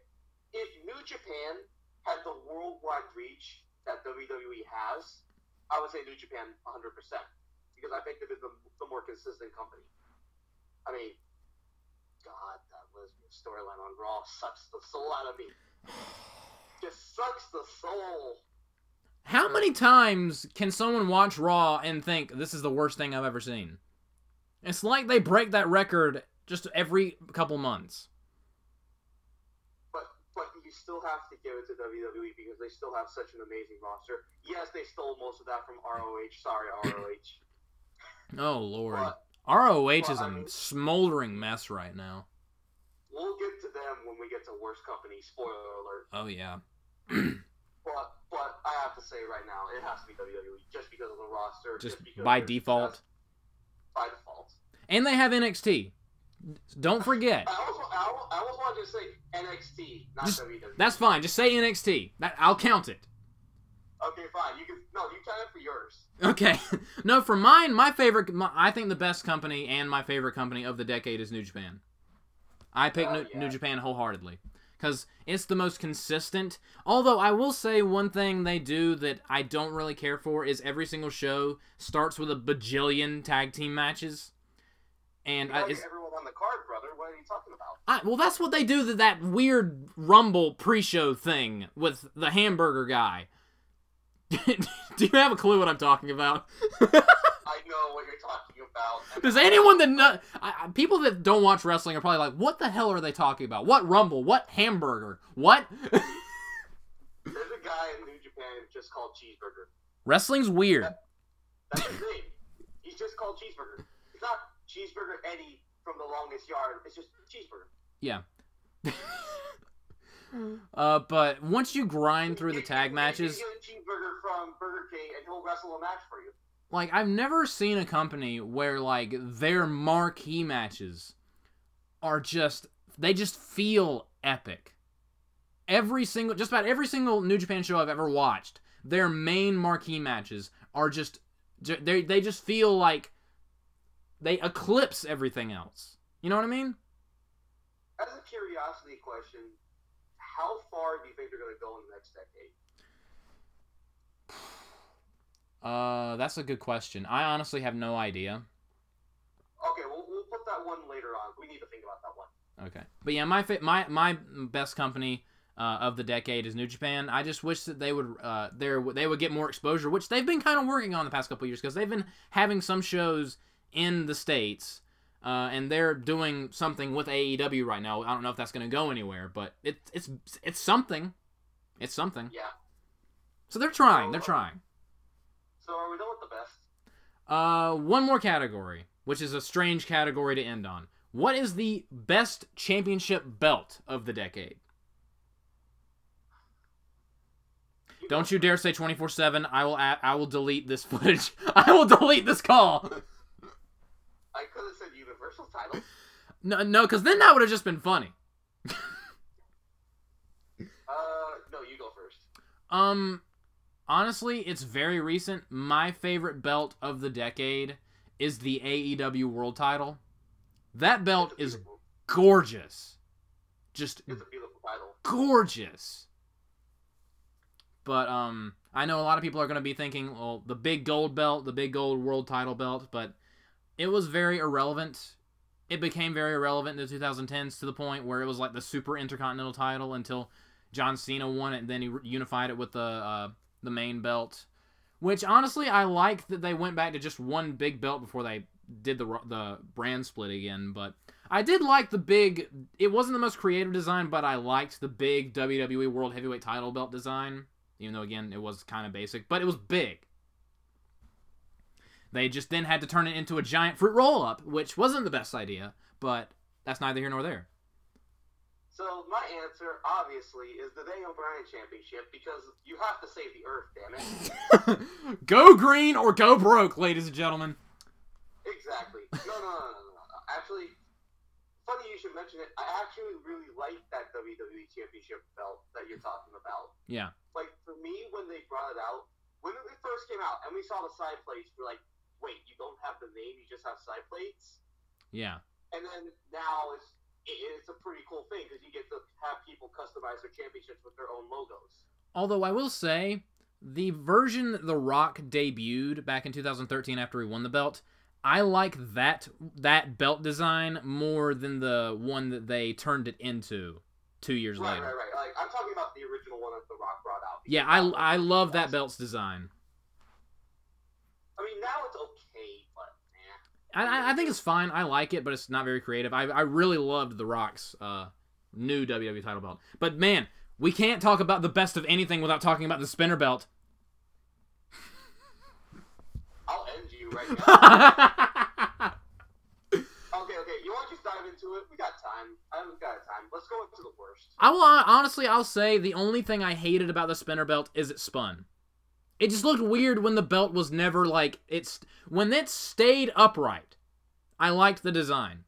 B: If New Japan had the worldwide reach that WWE has, I would say New Japan 100 percent because I think they're the, the more consistent company. I mean, God, that lesbian storyline on Raw sucks the soul out of me. Just sucks the soul.
A: How many times can someone watch Raw and think this is the worst thing I've ever seen? It's like they break that record just every couple months.
B: But but you still have to give it to WWE because they still have such an amazing roster. Yes, they stole most of that from ROH. Sorry, ROH.
A: Oh lord.
B: But
A: ROH is
B: Well, I
A: a
B: mean-
A: smoldering mess right now.
B: we'll get to them when we get to worst company. Spoiler alert.
A: Oh yeah.
B: But but I have to say right now, it has to be WWE just because of the roster.
A: Just
B: because
A: by default.
B: By default.
A: And they have NXT. Don't forget.
B: I also I, al- I wanted to say NXT, not
A: Just-
B: WWE.
A: That's fine. Just say NXT. That I'll count it.
B: okay. Fine. You can no. You count it for yours.
A: Okay. no, for mine, my favorite, my, I think the best company and my favorite company of the decade is New Japan. I pick
B: Oh,
A: New,
B: yeah.
A: New Japan wholeheartedly because it's the most consistent. Although I will say one thing they do that I don't really care for is every single show starts with a bajillion tag team matches, and I, it's,
B: everyone on the card, brother. What are you talking about?
A: I, well, that's what they do to that weird Rumble pre-show thing with the hamburger guy. do you have a clue what I'm talking about?
B: I know what you're talking about.
A: Does anyone that know, I, people that don't watch wrestling are probably like, "What the hell are they talking about? What Rumble? What hamburger? What?"
B: There's a guy in New Japan just called Cheeseburger.
A: Wrestling's weird.
B: That's his name. He's just called Cheeseburger. It's not Cheeseburger Eddie from the longest yard. It's just Cheeseburger.
A: Yeah. uh, but once you grind through the tag matches,
B: You get a cheeseburger from Burger King, and he'll wrestle a match for you.
A: Like I've never seen a company where like their marquee matches are just they just feel epic. Every single just about every single New Japan show I've ever watched, their main marquee matches are just they they just feel like they eclipse everything else. You know what I mean?
B: As a curiosity question, how far do you think they're going to go in the next decade?
A: Uh that's a good question. I honestly have no idea.
B: Okay, we'll, we'll put that one later on. We need to think about that one.
A: Okay, but yeah, my fa- my my best company uh, of the decade is New Japan. I just wish that they would uh, there they would get more exposure, which they've been kind of working on the past couple years because they've been having some shows in the states, uh, and they're doing something with AEW right now. I don't know if that's going to go anywhere, but it, it's it's something. It's something.
B: Yeah.
A: So they're trying. They're trying.
B: So are we done with the best?
A: Uh, one more category, which is a strange category to end on. What is the best championship belt of the decade? Don't you dare say 24/7. I will Add, I will delete this footage. I will delete this call.
B: I could have said Universal title.
A: No, no, cuz then that would have just been funny.
B: Uh, no, you go first.
A: Um honestly, it's very recent. My favorite belt of the decade is the AEW World Title. That belt is gorgeous. Just
B: It's a beautiful title.
A: gorgeous. But um, I know a lot of people are going to be thinking, well, the big gold belt, the big gold world title belt, but it was very irrelevant. It became very irrelevant in the 2010s to the point where it was like the super intercontinental title until John Cena won it, and then he unified it with the uh, the main belt. Which honestly, I like that they went back to just one big belt before they did the the brand split again. But I did like the big. It wasn't the most creative design, but I liked the big WWE World Heavyweight Title belt design. Even though again it was kind of basic, but it was big. They just then had to turn it into a giant fruit roll up, which wasn't the best idea, but that's neither here nor there.
B: So my answer, obviously, is the Daniel Bryan Championship because you have to save the Earth, damn it.
A: go green or go broke, ladies and gentlemen.
B: Exactly. No, no, no, no, no. Actually, funny you should mention it. I actually really like that WWE Championship belt that you're talking about.
A: Yeah.
B: Like for me, when they brought it out, when it first came out, and we saw the side plates, we're like, wait, you don't have the name, you just have side plates.
A: Yeah.
B: And then now it's it's a pretty cool thing because you get to have people customize their championships with their own logos.
A: Although I will say, the version The Rock debuted back in 2013 after he won the belt, I like that that belt design more than the one that they turned it into two years
B: Right,
A: later.
B: right, right. Like I'm talking about the original one that The Rock brought out.
A: Yeah, I I love that belt's design.
B: I mean, now it's okay, but eh.
A: I, I- think it's fine. I like it, but it's not very creative. I, I really loved The Rock's uh, new WWE title belt. But man, we can't talk about the best of anything without talking about the spinner belt.
B: I'll end you right now. okay, okay. You want to just dive into it? We got time. I haven't got time. Let's go into the worst.
A: I will honestly, I'll say the only thing I hated about the spinner belt is it spun. It just looked weird when the belt was never like it's when it stayed upright. I liked the design.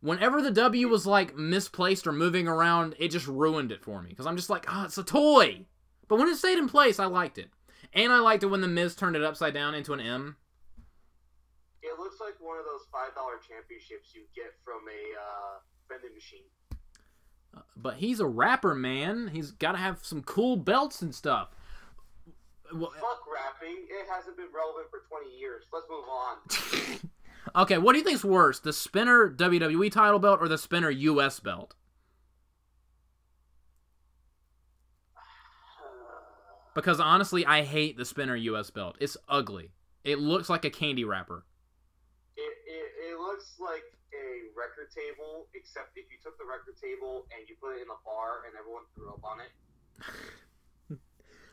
A: Whenever the W was like misplaced or moving around, it just ruined it for me because I'm just like, oh, it's a toy. But when it stayed in place, I liked it, and I liked it when the Miz turned it upside down into an M.
B: It looks like one of those five dollar championships you get from a uh, vending machine.
A: But he's a rapper, man. He's got to have some cool belts and stuff. Well,
B: Fuck rapping. It hasn't been relevant for 20 years. Let's move on.
A: Okay, what do you think's worse, the spinner WWE title belt or the spinner US belt? Because honestly, I hate the spinner US belt. It's ugly. It looks like a candy wrapper.
B: It, it, it looks like a record table, except if you took the record table and you put it in a bar and everyone threw up on it.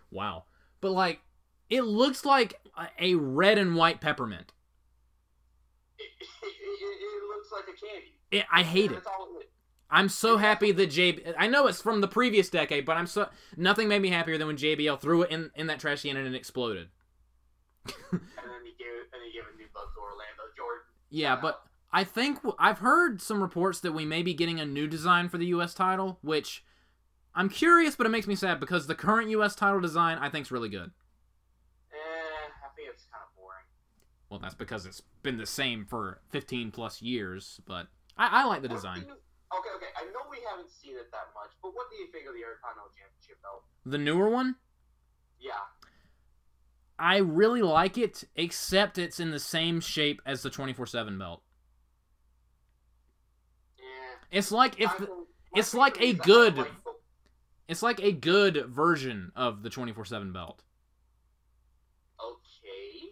A: Wow. But like, it looks like a- red and white peppermint.
B: It, it, it, looks like a candy.
A: It, I hate it.
B: That's all it is.
A: I'm so happy that JB. I know it's from the previous decade, but I'm so nothing made me happier than when JBL threw it in, in that trash can and it exploded.
B: And then he gave and he gave a new bug to Orlando Jordan.
A: Yeah, but I think I've heard some reports that we may be getting a new design for the U.S. title, which I'm curious, but it makes me sad because the current U.S. title design I think is really good.
B: Eh, I think it's kind of boring.
A: Well, that's because it's been the same for 15 plus years, but I, I like the
B: What
A: design.
B: you- Okay, okay. I know we haven't seen it that much, but what do you think of the Intercontinental Championship belt?
A: The newer one,
B: Yeah.
A: I really like it, except it's in the same shape as the 24/7 belt.
B: Yeah.
A: It's like if
B: I
A: the, it's like a good-
B: like
A: it's like a good version of the 24/7 belt.
B: Okay.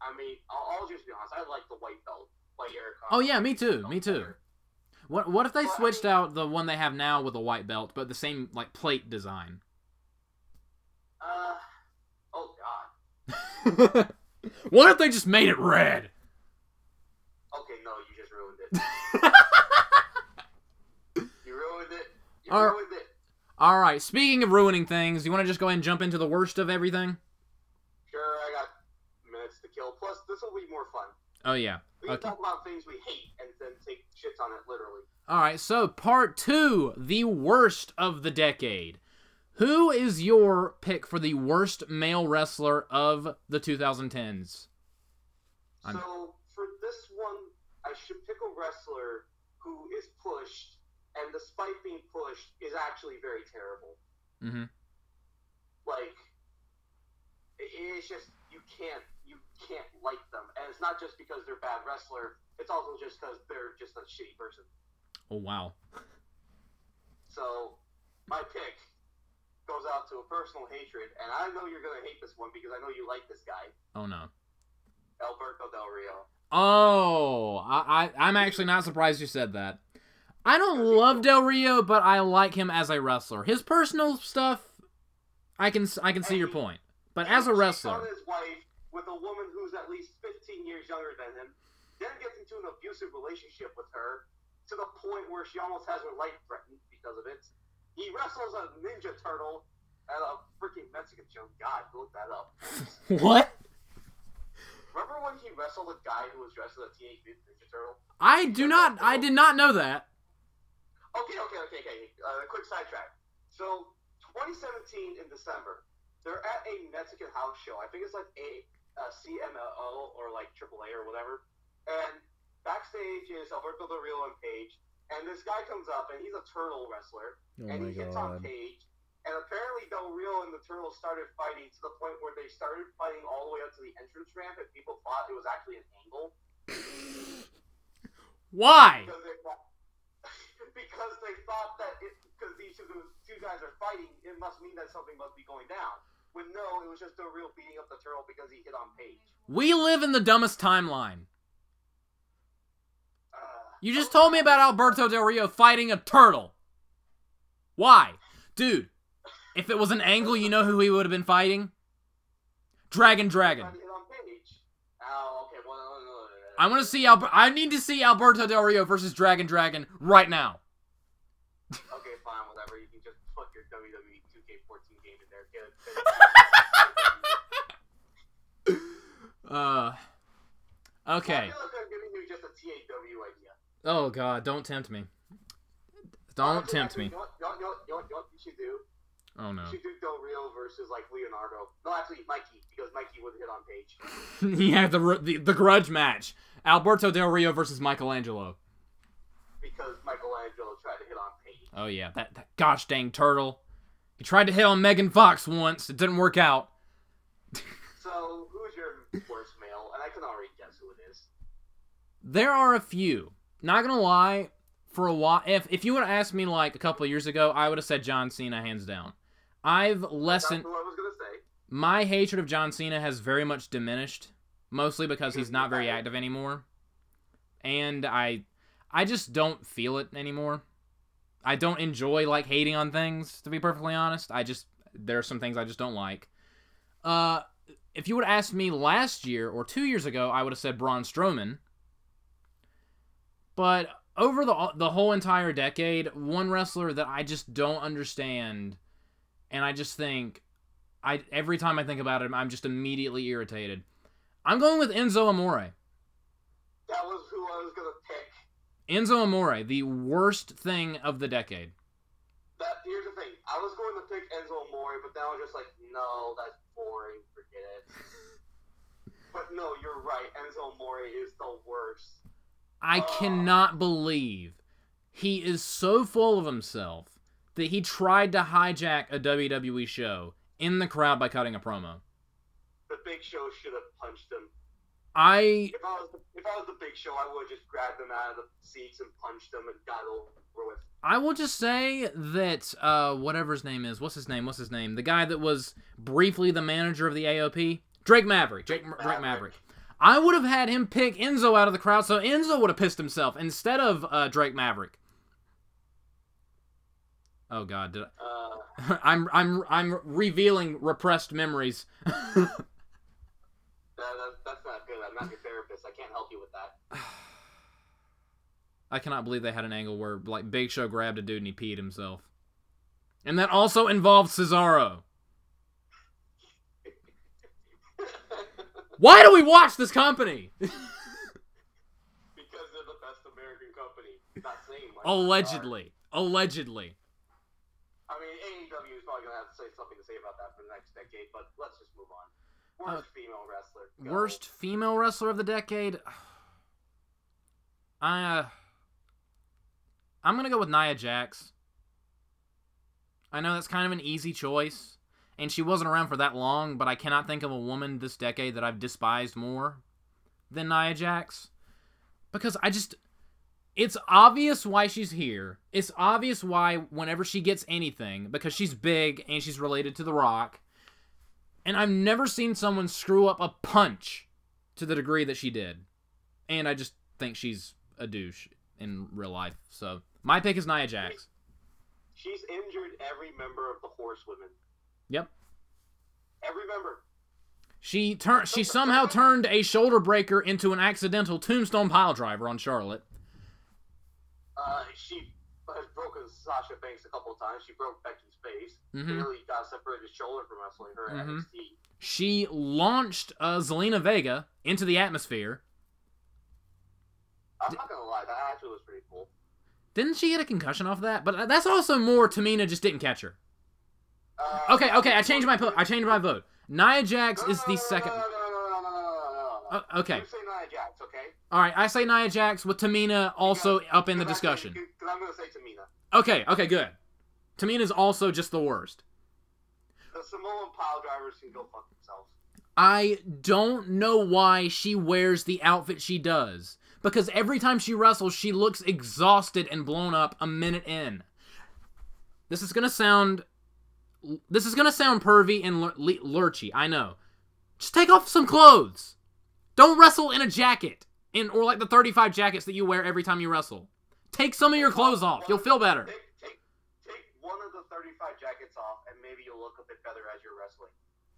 B: I mean, I'll, I'll just be honest. I like the white belt, white Eric.
A: Oh yeah, me too, me too. What what if they
B: I
A: switched
B: mean-
A: out the one they have now with a white belt, but the same like plate design?
B: Uh. Oh God.
A: what if they just made it red?
B: Okay, no, you just ruined it. You ruined it. You
A: All-
B: ruined it.
A: All right. Speaking of ruining things, you want to just go ahead and jump into the worst of everything?
B: Sure, I got minutes to kill. Plus, this will be more fun.
A: Oh yeah.
B: We can talk about things we hate and then take shits on it literally.
A: All right. So part two, the worst of the decade. Who is your pick for the worst male wrestler of the 2010s? I'm-
B: So for this one, I should pick a wrestler who is pushed, and despite being pushed, is actually very terrible.
A: Mm-hmm.
B: Like, it's just you can't you can't like them, and it's not just because they're bad wrestler. It's also just because they're just a shitty person.
A: Oh wow.
B: So my pick goes out to a personal hatred, and I know you're gonna hate this one because I know you like this guy,
A: Oh no.
B: Alberto Del Rio.
A: Oh, I, I I'm actually not surprised you said that. I don't love Del Rio, but I like him as a wrestler. His personal stuff, I can I can see your point. But as a wrestler,
B: his wife with a woman who's at least 15 years younger than him, then gets into an abusive relationship with her, to the point where she almost has her life threatened because of it. He wrestles a Ninja Turtle at a freaking Mexican show. God, look that up.
A: What?
B: Remember when he wrestled a guy who was dressed as a Teenage Mutant Ninja Turtle?
A: I do not. I did not know that.
B: Okay, okay, okay, okay. Uh, quick sidetrack. So, 2017 in December, they're at a Mexican house show. I think it's like a, a CMLL or like AAA or whatever. And backstage is Alberto Del Rio and Paige. And this guy comes up and he's a turtle wrestler.
A: Oh
B: and
A: my
B: he hits on
A: god.
B: Paige. And apparently Del Rio and the turtle started fighting to the point where they started fighting all the way up to the entrance ramp, and people thought it was actually an angle
A: Why?
B: because they thought, because they thought that because these two, two guys are fighting, it must mean that something must be going down. When no, it was just Del Rio beating up the turtle because he hit on Paige.
A: We live in the dumbest timeline.
B: Uh,
A: You just told me about Alberto Del Rio fighting a turtle. Why? Dude, if it was an angle, you know who he would have been fighting? Dragon Dragon.
B: trying to hit on Paige. Oh, okay. Well, no, no, no, no, no.
A: I want to see Al- I need to see Alberto Del Rio versus Dragon Dragon right now.
B: Okay, fine, whatever. You can just put your WWE 2K14 game in there. Get it.
A: Uh
B: I
A: Okay.
B: feel like I'm giving you just a TAW idea.
A: Oh god, don't tempt me. Don't
B: Honestly,
A: tempt
B: actually,
A: me.
B: You know, what, you, know, you, know, you, know, what- you know what you should do?
A: Oh no.
B: You should do Del Rio versus like Leonardo. No, actually Mikey, because Mikey would hit on Paige.
A: yeah, the, the the grudge match. Alberto Del Rio versus Michelangelo.
B: Because Michelangelo tried to hit on Paige.
A: Oh yeah, that, that gosh dang turtle. He tried to hit on Megan Fox once. It didn't work out.
B: So, who's your worst male? And I can already guess who it is.
A: There are a few. Not gonna lie, for a while, if if you would have asked me like a couple of years ago, I would have said John Cena hands down. I've lessened
B: That's who I was gonna say.
A: my hatred of John Cena has very much diminished, mostly because he's not very active anymore, and I I just don't feel it anymore. I don't enjoy like hating on things, to be perfectly honest. I just there are some things I just don't like. Uh, if you would have asked me last year or two years ago, I would have said Braun Strowman. But over the the whole entire decade, one wrestler that I just don't understand, and I just think, I every time I think about him, I'm just immediately irritated. I'm going with Enzo Amore.
B: That was who I was gonna pick.
A: Enzo Amore, the worst thing of the decade.
B: That here's the thing. I was going to pick Enzo Amore, but then I was just like, no, that's boring. Forget it. but no, you're right. Enzo Amore is the worst.
A: I
B: Oh.
A: cannot believe he is so full of himself that he tried to hijack a WWE show in the crowd by cutting a promo.
B: Big Show should have punched him.
A: I
B: If I was the, if I was the Big Show, I would have just grabbed him out of the seats and punched him and got over with.
A: I will just say that uh whatever his name is, what's his name? What's his name? The guy that was briefly the manager of the AOP, Drake Maverick. Drake, Drake Maverick.
B: Maverick.
A: I would have had him pick Enzo out of the crowd, so Enzo would have pissed himself instead of uh, Drake Maverick. Oh God, did
B: Uh,
A: I'm I'm I'm revealing repressed memories.
B: that, that, that's not good. I'm not your therapist. I can't help you with that.
A: I cannot believe they had an angle where like Big Show grabbed a dude and he peed himself, and that also involved Cesaro. Why do we watch this company?
B: because they're the best American company. Not saying much.
A: allegedly, allegedly.
B: I mean, AEW is probably gonna have to say something to say about that for the next decade, but let's just move on. Worst female wrestler. Go.
A: Uh, Worst female wrestler of the decade. I uh, I'm gonna go with Nia Jax. I know that's kind of an easy choice, and she wasn't around for that long, but I cannot think of a woman this decade that I've despised more than Nia Jax. Because I just it's obvious why she's here. It's obvious why whenever she gets anything, because she's big and she's related to The Rock. And I've never seen someone screw up a punch to the degree that she did. And I just think she's a douche in real life. So my pick is Nia Jax.
B: She's injured every member of the Horsewomen.
A: Yep.
B: Every member.
A: She turned. She somehow turned a shoulder breaker into an accidental tombstone pile driver on Charlotte.
B: Uh, she has broken Sasha Banks a couple of times. She broke Becky's face.
A: Mhm.
B: Bayley got separated shoulder from wrestling her
A: Mhm.
B: NXT.
A: She launched uh, Zelina Vega into the atmosphere.
B: I'm not gonna lie, that actually was pretty.
A: Didn't she get a concussion off that? But that's also more Tamina just didn't catch her.
B: Uh,
A: okay, okay, I changed my po- I changed my vote. Nia Jax no, is the
B: no, second. No,
A: uh, okay.
B: You say Nia Jax, okay.
A: All right, I say Nia Jax with Tamina also up in the discussion.
B: I, am gonna say Tamina.
A: Okay, okay, good. Tamina's also just the worst.
B: The Samoan pile drivers can go fuck themselves.
A: I don't know why she wears the outfit she does. Because every time she wrestles, she looks exhausted and blown up a minute in. This is gonna sound. This is gonna sound pervy and lur- lurchy. I know. Just take off some clothes. Don't wrestle in a jacket, in or like the 35 jackets that you wear every time you wrestle. Take some of your clothes off. You'll feel better.
B: Take, take, take one of the 35 jackets off, and maybe you'll look a bit better as you're wrestling.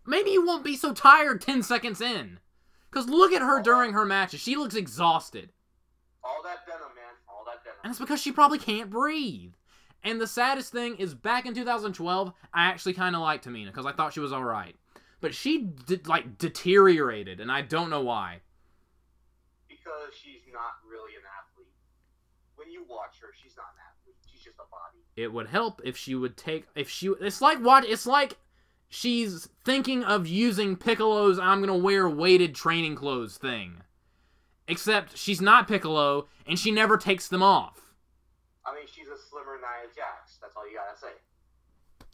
A: Maybe you won't be so tired 10 seconds in. Because look at her during her matches. She looks exhausted.
B: All that denim, man. All that denim.
A: And it's because she probably can't breathe. And the saddest thing is back in 2012, I actually kind of liked Tamina because I thought she was all right. But she did, like deteriorated, and I don't know why.
B: Because she's not really an athlete. When you watch her, she's not an athlete. She's just a body.
A: It would help if she would take if she. It's like what? It's like she's thinking of using Piccolo's "I'm gonna wear weighted training clothes" thing. Except she's not Piccolo, and she never takes them off.
B: I mean, she's a slimmer Nia Jax. That's all you gotta say.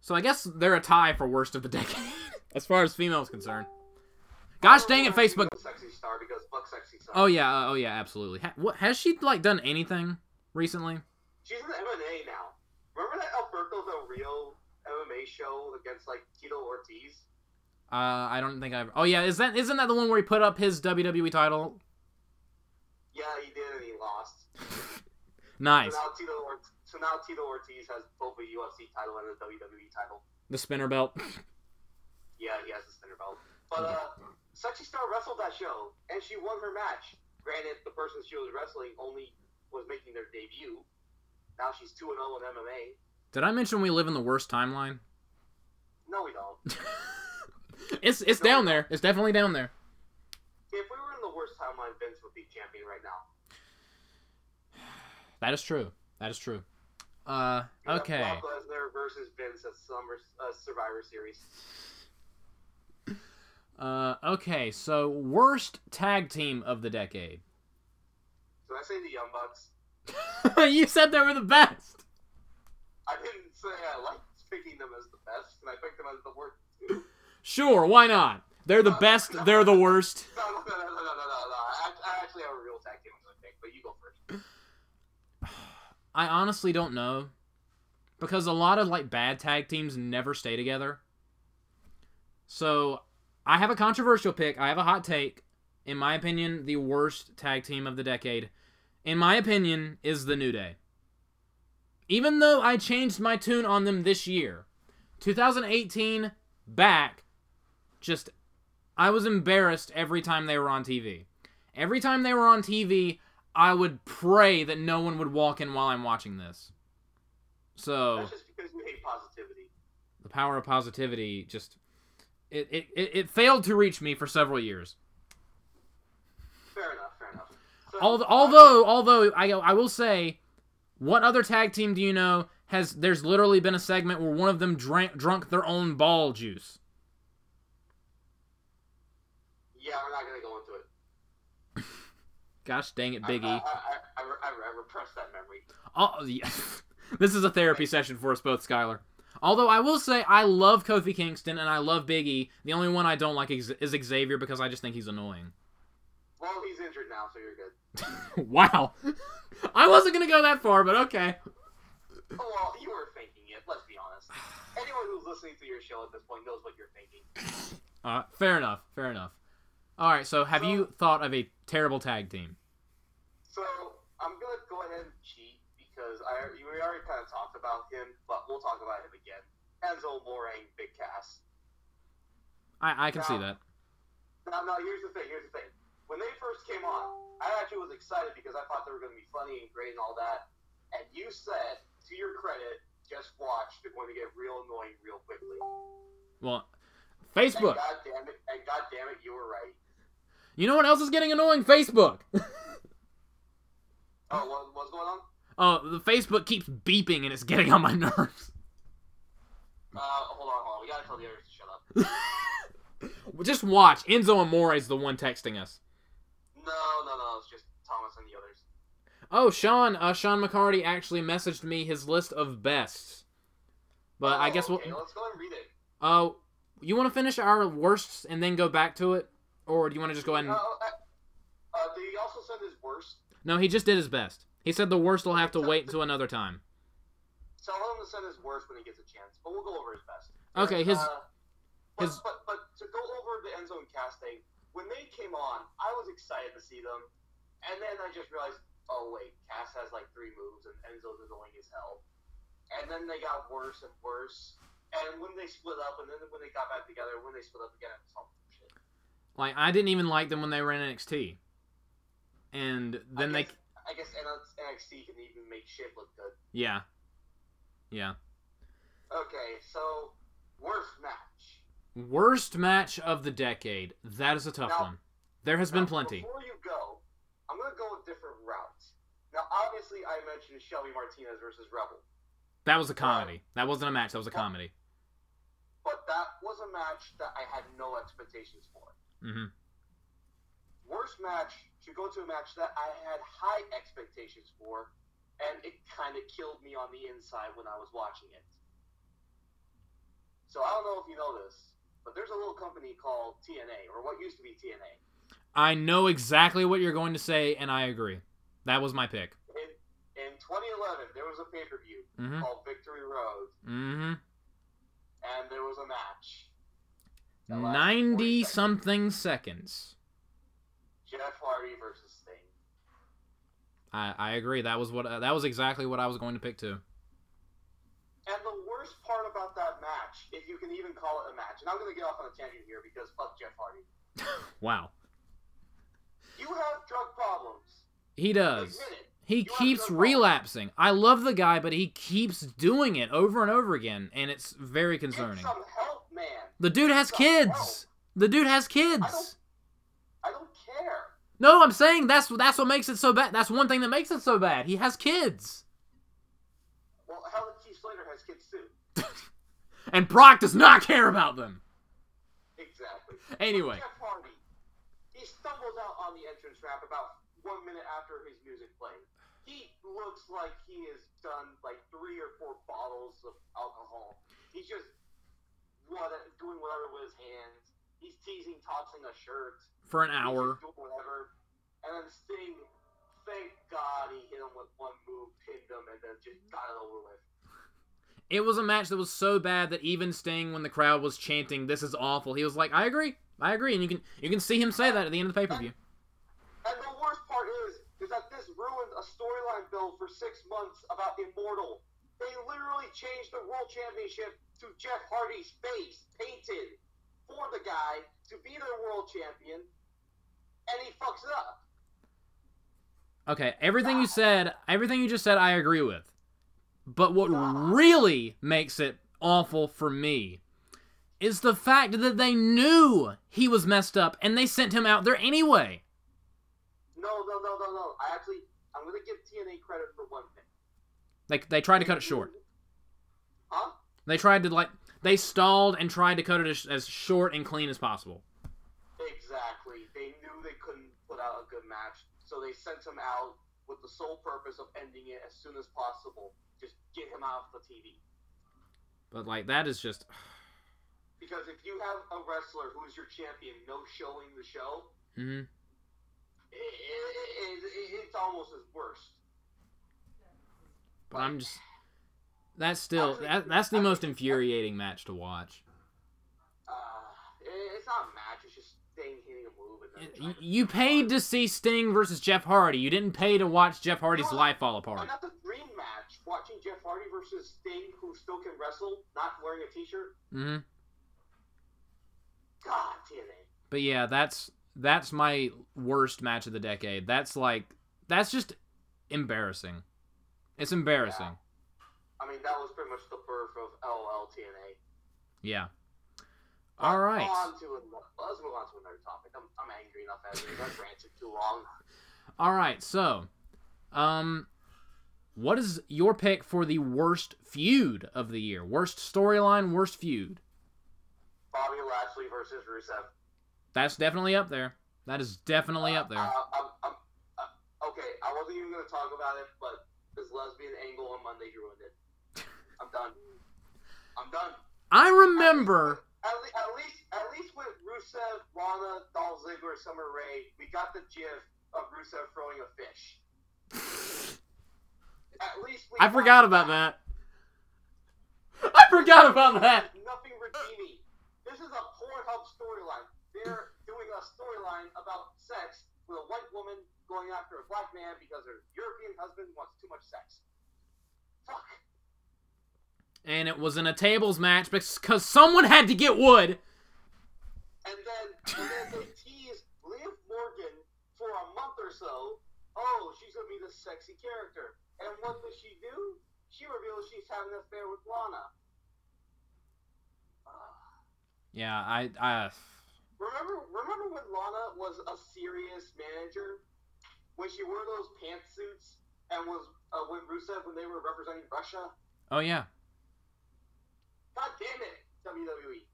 A: So I guess they're a tie for worst of the decade, as far as females concerned. Gosh dang it, Facebook.
B: Sexy star because fuck sexy star.
A: Oh yeah, uh, oh yeah, absolutely. Ha- what has she like done anything recently?
B: She's in MMA now. Remember that Alberto Del Rio MMA show against like Tito Ortiz?
A: Uh, I don't think I've. Oh yeah, is that isn't that the one where he put up his WWE title?
B: Yeah, he did, and he lost.
A: Nice.
B: So now Tito, Ortiz, so now Tito Ortiz has both a UFC title and a WWE title.
A: The spinner belt.
B: Yeah, he has the spinner belt. But uh, Sexy Star wrestled that show, and she won her match. Granted, the person she was wrestling only was making their debut. Now she's two and zero in MMA.
A: Did I mention we live in the worst timeline?
B: No, we don't.
A: It's it's down there. It's definitely down there.
B: if we were in the worst timeline, Vince would be champion right now.
A: That is true. That is true. Uh, okay.
B: Brock Lesnar versus Vince at Summer uh, Survivor Series.
A: Uh, okay. So worst tag team of the decade.
B: So I say the Young Bucks.
A: you said they were the best.
B: I didn't say I liked picking them as the best, and I picked them as the worst. too.
A: Sure, why not? They're the best. They're the worst.
B: No, no, no, no, no, no, no, no. I, I actually have a real tag team to pick, but you go first.
A: I honestly don't know. Because a lot of like bad tag teams never stay together. So I have a controversial pick. I have a hot take. In my opinion, the worst tag team of the decade, in my opinion, is the New Day. Even though I changed my tune on them this year, 2018 back, just I was embarrassed every time they were on TV. Every time they were on TV, I would pray that no one would walk in while I'm watching this. So
B: That's just because you hate positivity.
A: the power of positivity just it, it, it, it failed to reach me for several years.
B: Fair enough, fair enough. So,
A: Al- uh, Although although I I will say, what other tag team do you know has there's literally been a segment where one of them drank drunk their own ball juice.
B: yeah, we're not gonna go into it.
A: Gosh dang it, Biggie!
B: I-
A: Big
B: I,
A: E.
B: I, I, repressed that memory.
A: Oh, yeah. this is a therapy session for us both, Skyler. Although I will say I love Kofi Kingston and I love Big E. The only one I don't like is Xavier because I just think he's annoying.
B: Well, he's injured now, so you're good.
A: wow. I wasn't gonna go that far, but okay.
B: Oh, well, you were thinking it. Let's be honest. Anyone who's listening to your show at this point knows what you're thinking.
A: Uh, fair enough. Fair enough. All right. So, have you thought of a terrible tag team?
B: So I'm gonna go ahead and cheat because I we already kind of talked about him, but we'll talk about him again. Enzo Morang, Big Cass.
A: I I can see that.
B: Now, now here's the thing. Here's the thing. When they first came on, I actually was excited because I thought they were gonna be funny and great and all that. and you said, to your credit, just watch. They're going to get real annoying real quickly.
A: Well,
B: And
A: Facebook.
B: God damn it! And God damn it, you were right.
A: You know what else is getting annoying? Facebook.
B: Oh, what, what's going on?
A: oh, the Facebook keeps beeping and it's getting on my nerves.
B: Uh, hold on, hold on. We gotta tell the others to shut up.
A: Just watch. Enzo Amore is the one texting us.
B: No, no, no. It's just Thomas and the others.
A: Oh, Sean. Uh, Sean McCarty actually messaged me his list of bests. But I
B: Oh,
A: guess we'll.
B: okay, let's go and read it.
A: Uh, you want to finish our worsts and then go back to it, or do you want to just go ahead
B: Uh,
A: and?
B: uh, uh, did he also send his worst?
A: No, he just did his best. He said the worst will have to wait until another time.
B: Tell him to send his worst when he gets a chance, but we'll go over his best.
A: Okay, his-
B: Uh, but,
A: his-
B: but, but to go over the end zone casting, when they came on, I was excited to see them, and then I just realized, oh wait, Cass has like three moves, and Enzo's annoying as hell. And then they got worse and worse. And when they split up, and then when they got back together, when they split up again, it was all shit.
A: Like I didn't even like them when they were in NXT, and then
B: I
A: they,
B: I guess NXT can even make shit look good.
A: yeah, yeah.
B: Okay, so worst match.
A: Worst match of the decade. That is a tough
B: Now-
A: one. There has been plenty.
B: Before you go, I'm gonna go with different routes. Now, obviously, I mentioned Shelly Martinez versus Rebel,
A: That was a comedy. That wasn't a match. That was a comedy.
B: but that was a match that I had no expectations for.
A: hmm
B: Worst match to go to a match that I had high expectations for, and it kind of killed me on the inside when I was watching it. So I don't know if you know this, but there's a little company called TNA, or what used to be TNA.
A: I know exactly what you're going to say, and I agree. That was my pick.
B: In in 2011, there was a pay per view
A: hmm
B: called Victory Road.
A: hmm
B: and there was a match. that lasted 40
A: Ninety
B: seconds.
A: something seconds.
B: Jeff Hardy versus Sting.
A: I, I agree. That was what uh, that was exactly what I was going to pick too.
B: And the worst part about that match, if you can even call it a match, and I'm going to get off on a tangent here because fuck Jeff Hardy.
A: Wow,
B: You have drug problems.
A: he does. He
B: You
A: keeps relapsing. I love the guy, but he keeps doing it over and over again, and it's very concerning.
B: some help, man.
A: The dude has
B: some
A: kids. The dude has
B: I
A: kids.
B: don't- I don't care.
A: No, I'm saying that's that's what makes it so bad. That's one thing that makes it so bad. He has kids,
B: Well, hell, Heath Slater has kids too.
A: and Brock does not care about them.
B: Exactly.
A: Anyway,
B: Jeff Hardy, he stumbles out on the entrance ramp about one minute after his music played. He looks like he has done like three or four bottles of alcohol. He's just what doing whatever with his hands. He's teasing, tossing a shirt.
A: for an hour,
B: doing whatever. And then Sting, thank God he hit him with one move, pinned him, and then just got it over with.
A: It was a match that was so bad that even Sting, when the crowd was chanting, "This is awful," he was like, "I agree, I agree," and you can you can see him say that at the end of the pay per view.
B: And the worst part is, is that this ruined a storyline build for six months about Immortal. They literally changed the World Championship to Jeff Hardy's face, painted for the guy to be their World Champion, and he fucks it up.
A: Okay, everything you said, everything you just said, I agree with. But what really makes it awful for me is the fact that they knew he was messed up and they sent him out there anyway.
B: No, no, no, no, no. I actually, I'm gonna give TNA credit for one thing.
A: They they tried to cut it short.
B: Huh?
A: They tried to like they stalled and tried to cut it as, as short and clean as possible.
B: Exactly. They knew they couldn't put out a good match, so they sent him out with the sole purpose of ending it as soon as possible. Just get him out of the TV.
A: But like that is just
B: Because if you have a wrestler who is your champion no showing the show,
A: mhm.
B: it, it, it, it's almost as worse.
A: But I'm just that's still that, that's the most infuriating match to watch.
B: Uh, it's not a match. It's just Sting hitting a move and then.
A: Y-
B: trying to-
A: You paid to see Sting versus Jeff Hardy. You didn't pay to watch Jeff Hardy's
B: No,
A: life fall apart.
B: And that's a dream match. Watching Jeff Hardy versus Sting, who still can wrestle, not wearing a T-shirt.
A: Mm-hmm.
B: God, TNA.
A: But yeah, that's that's my worst match of the decade. That's like that's just embarrassing. It's embarrassing.
B: I mean, that was pretty much the birth of LOL TNA.
A: Yeah. All right.
B: On to let's move on to another topic. I'm, I'm angry enough as it is. I've ranted too long.
A: All right. So, um, what is your pick for the worst feud of the year? Worst storyline, worst feud.
B: Bobby Lashley versus Rusev.
A: That's definitely up there. That is definitely up there.
B: Uh, I'm, I'm, uh, okay, I wasn't even going to talk about it, but this lesbian angle on Monday ruined it. I'm done. I'm done.
A: I remember.
B: At, le- at least, at least with Rusev, Lana, Dolph Ziggler, Summer Rae, we got the gif of Rusev throwing a fish. At least we
A: I
B: got
A: forgot about that. I forgot about that.
B: Nothing redeeming. This is a Pornhub storyline. They're doing a storyline about sex with a white woman going after a black man because her European husband wants too much sex. Fuck.
A: And it was in a tables match because someone had to get wood.
B: And then, and then they tease Liv Morgan for a month or so. Oh, she's gonna be the sexy character. And what does she do? She reveals she's having an affair with Lana. Ah.
A: Yeah, I, I,
B: Remember, remember when Lana was a serious manager? When she wore those pantsuits and was uh, with Rusev when they were representing Russia?
A: oh yeah.
B: God damn it, WWE.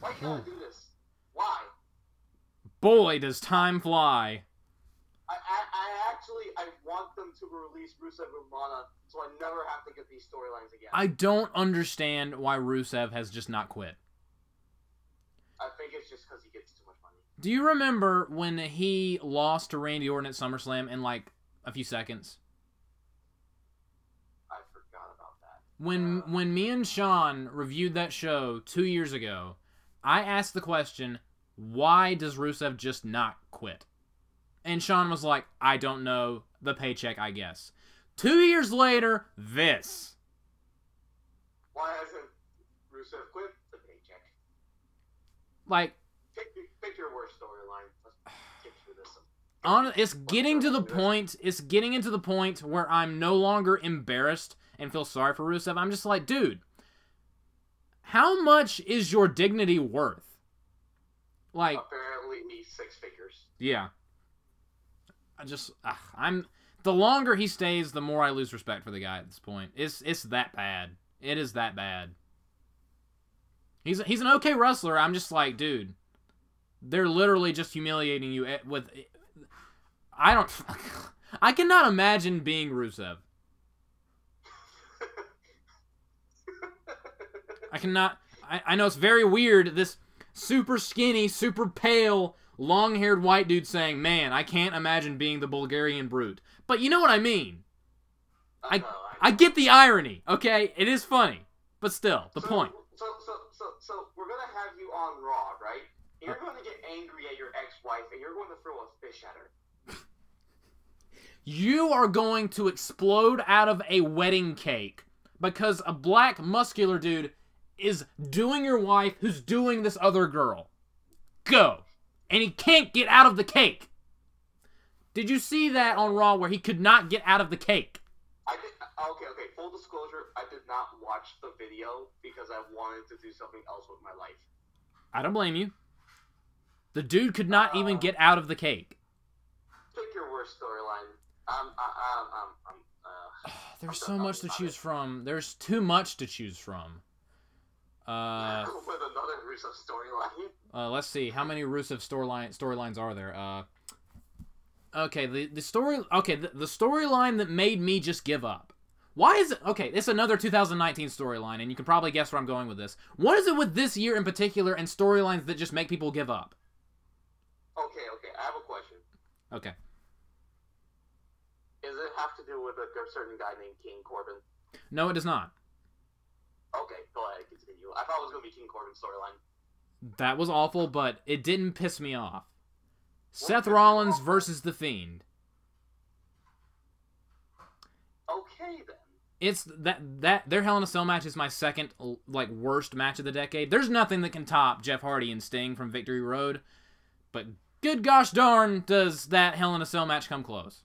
B: Why you gotta do this? Why?
A: Boy, does time fly.
B: I, I, I actually I want them to release Rusev and Lana so I never have to get these storylines again.
A: I don't understand why Rusev has just not quit.
B: I think it's just because he gets too much money.
A: Do you remember when he lost to Randy Orton at SummerSlam in like a few seconds?
B: I forgot about that.
A: When
B: Uh.
A: when me and Sean reviewed that show two years ago, I asked the question, why does Rusev just not quit? And Sean was like, I don't know, the paycheck, I guess. Two years later, this.
B: Why hasn't Rusev quit the paycheck?
A: Like,
B: Pick, pick your worst storyline. Let's get through this.
A: on it's getting to the point it's getting into the point where I'm no longer embarrassed and feel sorry for Rusev. I'm just like, dude, how much is your dignity worth? Like,
B: Apparently, six figures.
A: yeah. I just ugh, I'm the longer he stays, the more I lose respect for the guy at this point. It's it's that bad. It is that bad. He's he's an okay wrestler. I'm just like, dude, they're literally just humiliating you eh, with. I don't. I cannot imagine being Rusev. I cannot. I, I know it's very weird. This super skinny, super pale, long haired white dude saying, Man, I can't imagine being the Bulgarian brute. But you know what I mean. I- I get the irony, okay? It is funny. But still, the
B: so,
A: point.
B: So, so, so, so we're gonna have you on Raw, right? You're uh. going to get angry at your ex-wife, and you're going to throw a fish at her.
A: You are going to explode out of a wedding cake because a black muscular dude is doing your wife who's doing this other girl. Go. And he can't get out of the cake. Did you see that on Raw where he could not get out of the cake?
B: I did. Okay, okay. Full disclosure, I did not watch the video because I wanted to do something else with my life.
A: I don't blame you. The dude could not even get out of the cake.
B: Pick your worst storyline. Um, I, um, um, um, uh,
A: There's
B: I'm
A: so much to choose
B: it.
A: from. There's too much to choose from. Uh,
B: with another Rusev storyline.
A: Uh, let's see how many Rusev storyline storylines are there. Uh, okay, the the story. Okay, the, the storyline that made me just give up. Why is it? Okay, it's another 2019 storyline, and you can probably guess where I'm going with this. What is it with this year in particular and storylines that just make people give up?
B: Okay, okay. I have a question.
A: Okay,
B: Does it have to do with a certain guy named King Corbin?
A: no, it does not.
B: Okay, continue. I thought it was gonna be King Corbin's storyline.
A: That was awful, but it didn't piss me off. Seth Rollins
B: off?
A: versus The Fiend.
B: Okay then.
A: It's that that their Hell in a Cell match is my second like worst match of the decade. There's nothing that can top Jeff Hardy and Sting from Victory Road, but good gosh darn does that Hell in a Cell match come close.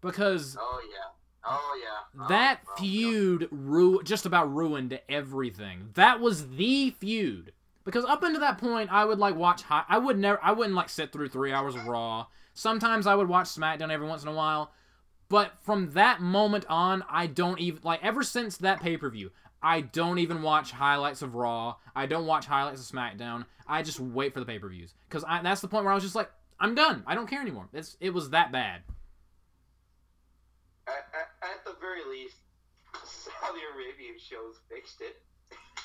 A: Because
B: Oh yeah. Oh yeah.
A: Oh, that
B: oh, oh,
A: feud ru- just about ruined everything. That was the feud. Because up until that point, I would like watch. Hi- I would never. I wouldn't like sit through three hours of Raw. Sometimes I would watch SmackDown every once in a while. But from that moment on, I don't even like. Ever since that pay per view, I don't even watch highlights of Raw. I don't watch highlights of SmackDown. I just wait for the pay per views because that's the point where I was just like, I'm done. I don't care anymore. It's it was that bad.
B: At, at, at the very least, Saudi Arabian shows fixed it.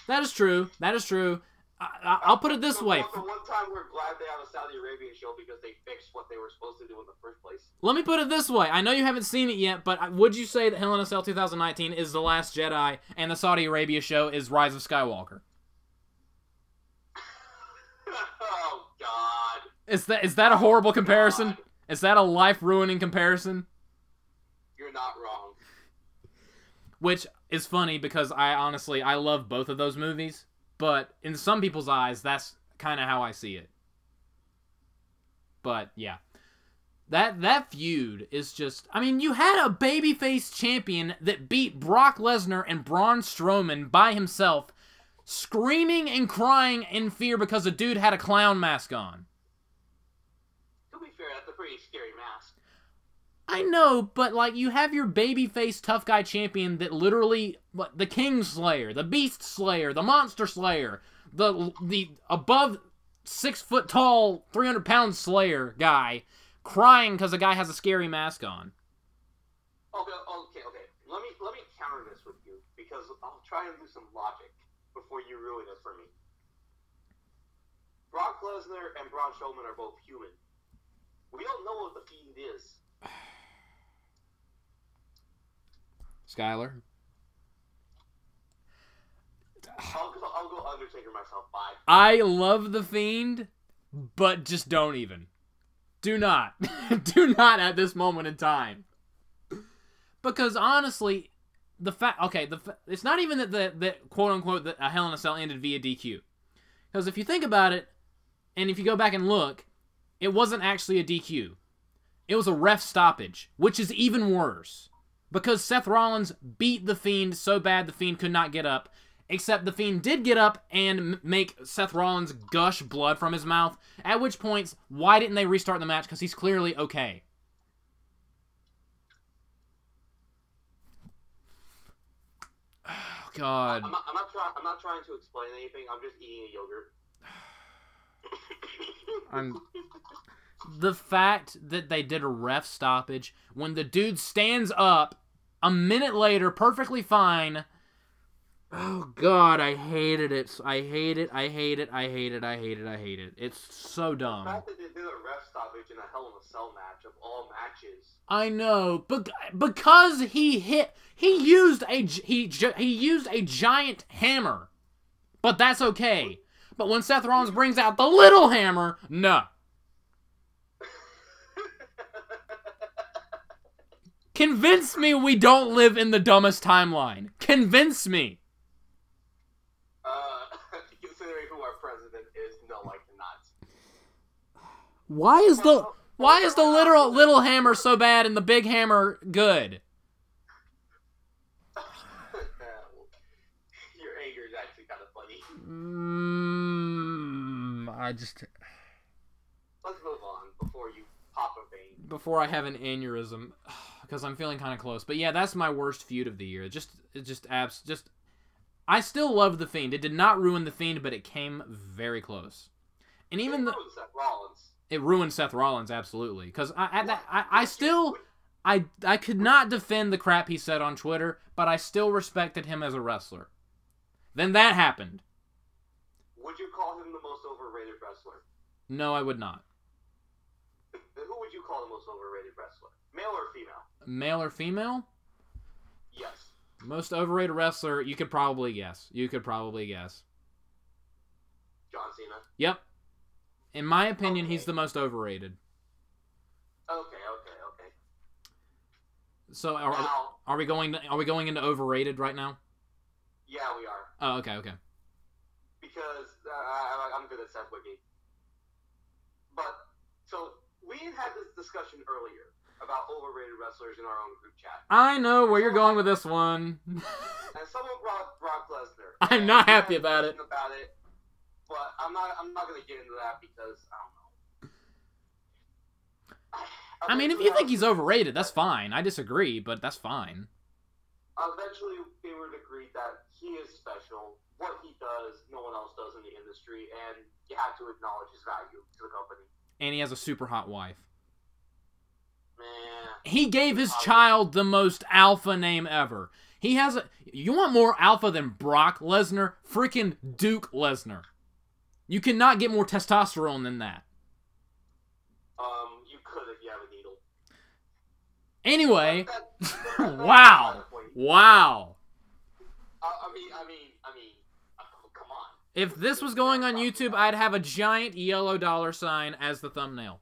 A: That is true. That is true. I, will put it this
B: the,
A: way.
B: The one time we're glad they have a Saudi Arabian show because they fixed what they were supposed to do in the first place.
A: Let me put it this way. I know you haven't seen it yet, but would you say that Hell in a Cell 2019 is The Last Jedi and the Saudi Arabia show is Rise of Skywalker?
B: oh, God.
A: Is that is that a horrible comparison?
B: God.
A: Is that a life ruining comparison?
B: You're not wrong.
A: Which is funny because I honestly I love both of those movies, but in some people's eyes that's kind of how I see it. But yeah. That that feud is just I mean, you had a babyface champion that beat Brock Lesnar and Braun Strowman by himself, screaming and crying in fear because a dude had a clown mask on.
B: To be fair, that's a pretty scary mask.
A: I know, but like you have your babyface tough guy champion that literally what the King Slayer, the Beast Slayer, the Monster Slayer, the the above six foot tall, three hundred pound Slayer guy, crying because a guy has a scary mask on.
B: Okay, okay, okay. Let me let me counter this with you because I'll try and do some logic before you ruin it for me. Brock Lesnar and Braun Strowman are both human. We don't know what the fiend is.
A: Skyler.
B: I'll go, I'll go Undertaker myself. Bye.
A: I love the Fiend, but just don't even. Do not. Do not at this moment in time. Because honestly, the fact okay, the fa- it's not even that the that quote unquote that a Hell in a Cell ended via DQ. Because if you think about it, and if you go back and look, it wasn't actually a DQ. It was a ref stoppage, which is even worse. Because Seth Rollins beat the Fiend so bad the Fiend could not get up, except the Fiend did get up and m- make Seth Rollins gush blood from his mouth. At which points, why didn't they restart the match? Because he's clearly okay. Oh, God.
B: I'm not, I'm not trying. I'm not trying to explain anything. I'm just eating a yogurt.
A: I'm the fact that they did a ref stoppage when the dude stands up a minute later perfectly fine. Oh god, I hated it. I hate it. I hate it. I hate it. I hate it. I hate it. It's so
B: The
A: dumb.
B: fact that they did a ref stoppage in a Hell in a Cell match of all matches.
A: I know, but because he hit, he used a he he used a giant hammer, but that's okay. But when Seth Rollins brings out the little hammer, no. Convince me we don't live in the dumbest timeline. Convince me.
B: uh, considering who our president is, no, I cannot.
A: Why is the why is the literal little hammer so bad and the big hammer good?
B: Your anger is actually kind of funny.
A: Mm, I just
B: Let's move on before you pop a vein.
A: before I have an aneurysm because I'm feeling kind of close. But yeah, that's my worst feud of the year. Just it just abs just I still love the fiend. It did not ruin the fiend, but it came very close. And even the,
B: Seth Rollins.
A: it ruined Seth Rollins absolutely because I at that I, I still I I could not defend the crap he said on Twitter, but I still respected him as a wrestler. Then that happened.
B: Would you call him the most overrated wrestler?
A: No, I would not.
B: Who would you call the most overrated wrestler? Male or female?
A: Male or female?
B: Yes.
A: Most overrated wrestler, you could probably guess. You could probably guess.
B: John Cena.
A: Yep. In my opinion,
B: Okay.
A: he's the most overrated.
B: Okay, okay, okay.
A: So are,
B: Now,
A: are we going to, are we going into overrated right now?
B: yeah, we are.
A: Oh, okay, okay.
B: because uh, I, I'm good at Seth Wiggy. But so we had this discussion earlier. About overrated wrestlers in our own group chat.
A: I know where you're going with this one.
B: And someone brought Brock Lesnar.
A: I'm not happy about it.
B: About it, but I'm not. I'm not gonna get into that because I don't know.
A: I mean, if you think he's overrated, that's fine. I disagree, but that's fine.
B: Eventually, we would agree that he is special. What he does, no one else does in the industry, and you have to acknowledge his value to the company.
A: And he has a super hot wife. He gave his child the most alpha name ever. He has a. You want more alpha than Brock Lesnar? Freaking Duke Lesnar. You cannot get more testosterone than that.
B: um, you could if you have a needle.
A: Anyway,
B: That- that- that's
A: wow.
B: not the point.
A: Wow.
B: I, I mean, I mean, I mean, oh, come on.
A: If this was going on YouTube, I'd have a giant yellow dollar sign as the thumbnail.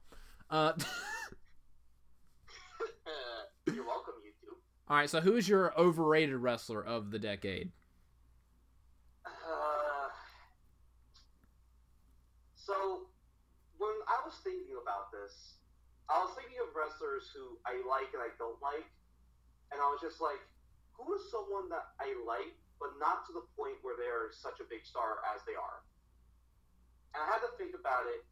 A: Uh,
B: You're welcome, YouTube.
A: All right, so who's your overrated wrestler of the decade?
B: Uh, so, when I was thinking about this, I was thinking of wrestlers who I like and I don't like, and I was just like, who is someone that I like, but not to the point where they are such a big star as they are? And I had to think about it,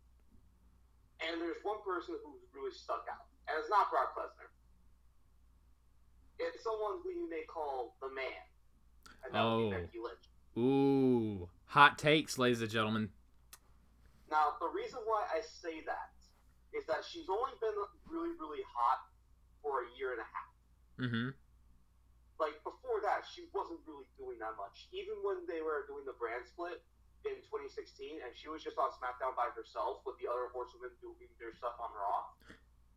B: and there's one person who really stuck out, and it's not Brock Lesnar. It's someone who you may call the man, and that would
A: Oh.
B: be Becky Lynch.
A: Ooh, hot takes, ladies and gentlemen.
B: Now, the reason why I say that is that she's only been really, really hot for a year and a half.
A: Mm-hmm.
B: Like, before that, she wasn't really doing that much. Even when they were doing the brand split in 2016, and she was just on SmackDown by herself with the other horsewomen doing their stuff on Raw,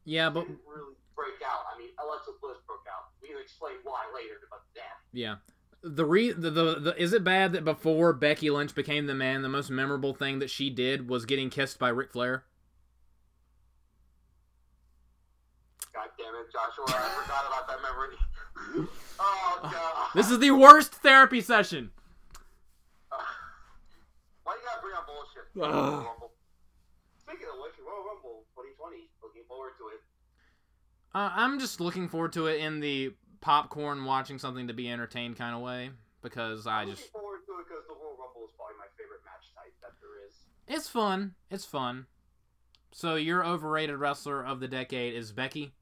A: Yeah, but
B: didn't really break out. I mean, Alexa Bliss broke out. We can explain why later, but damn.
A: yeah. The re the, the, the is it bad that before Becky Lynch became the man, the most memorable thing that she did was getting kissed by Ric Flair?
B: God damn it, Joshua. I forgot about that memory. oh, God.
A: This is the worst therapy session.
B: Why do you gotta bring up bullshit?
A: Ugh.
B: Royal Rumble. Speaking of which, Royal Rumble 2020, looking forward to it.
A: Uh, I'm just looking forward to it in the popcorn watching something to be entertained kind of way because I
B: I'm
A: just
B: looking forward to it because the Royal Rumble is probably my favorite match type that there is.
A: it's fun. It's fun. So your overrated wrestler of the decade is Becky.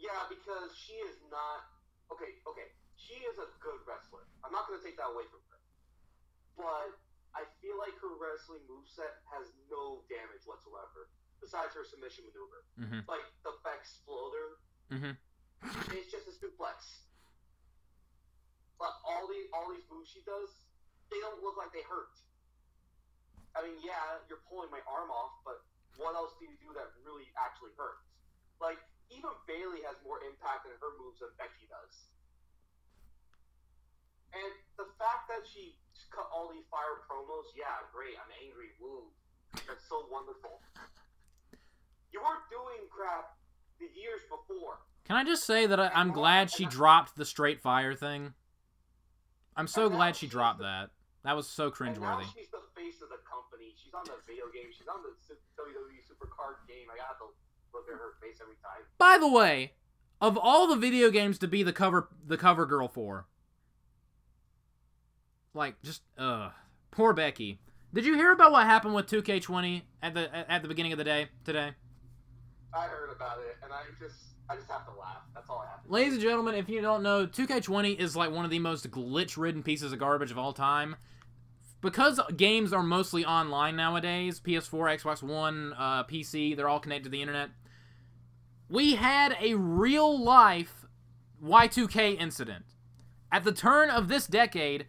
B: Yeah, because she is not. Okay, okay. She is a good wrestler. I'm not gonna take that away from her. But I feel like her wrestling moveset has no damage whatsoever. Besides her submission maneuver.
A: Mhm.
B: Like the Exploder.
A: Mhm.
B: It's just a suplex. But all these all these moves she does, they don't look like they hurt. I mean, yeah, you're pulling my arm off, but what else do you do that really actually hurts? Like, even Bayley has more impact in her moves than Becky does. And the fact that she cut all these fire promos, yeah, great, I'm angry, woo. That's so wonderful. Crap the years before.
A: Can I just say that I, I'm glad she dropped the straight fire thing? I'm so glad she dropped that. That was so
B: And now she's the face of the company. She's on the video game. She's on the WWE Supercard game. I got to look at her face every time.
A: By the way, of all the video games to be the cover the cover girl for, like just uh, poor Becky. Did you hear about what happened with 2K20 at the at the beginning of the day today?
B: I heard about it, and I just, I just have to laugh. That's all I have.
A: Ladies and gentlemen, if you don't know, 2K20 is like one of the most glitch-ridden pieces of garbage of all time. Because games are mostly online nowadays, PS4, Xbox One, uh, PC, they're all connected to the internet. We had a real-life Y2K incident. At the turn of this decade,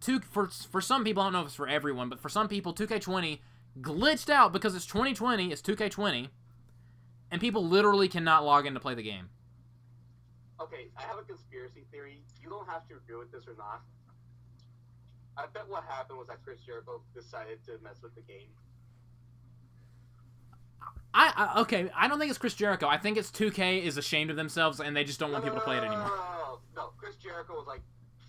A: two, for, for some people, I don't know if it's for everyone, but for some people, 2K20 glitched out because it's 2020, it's 2K20, and people literally cannot log in to play the game.
B: Okay, I have a conspiracy theory. You don't have to agree with this or not. I bet what happened was that Chris Jericho decided to mess with the game.
A: I, I okay. I don't think it's Chris Jericho. I think it's 2K is ashamed of themselves and they just don't want
B: No,
A: people to play it
B: no, no,
A: anymore.
B: No, no, no, no. Chris Jericho was like,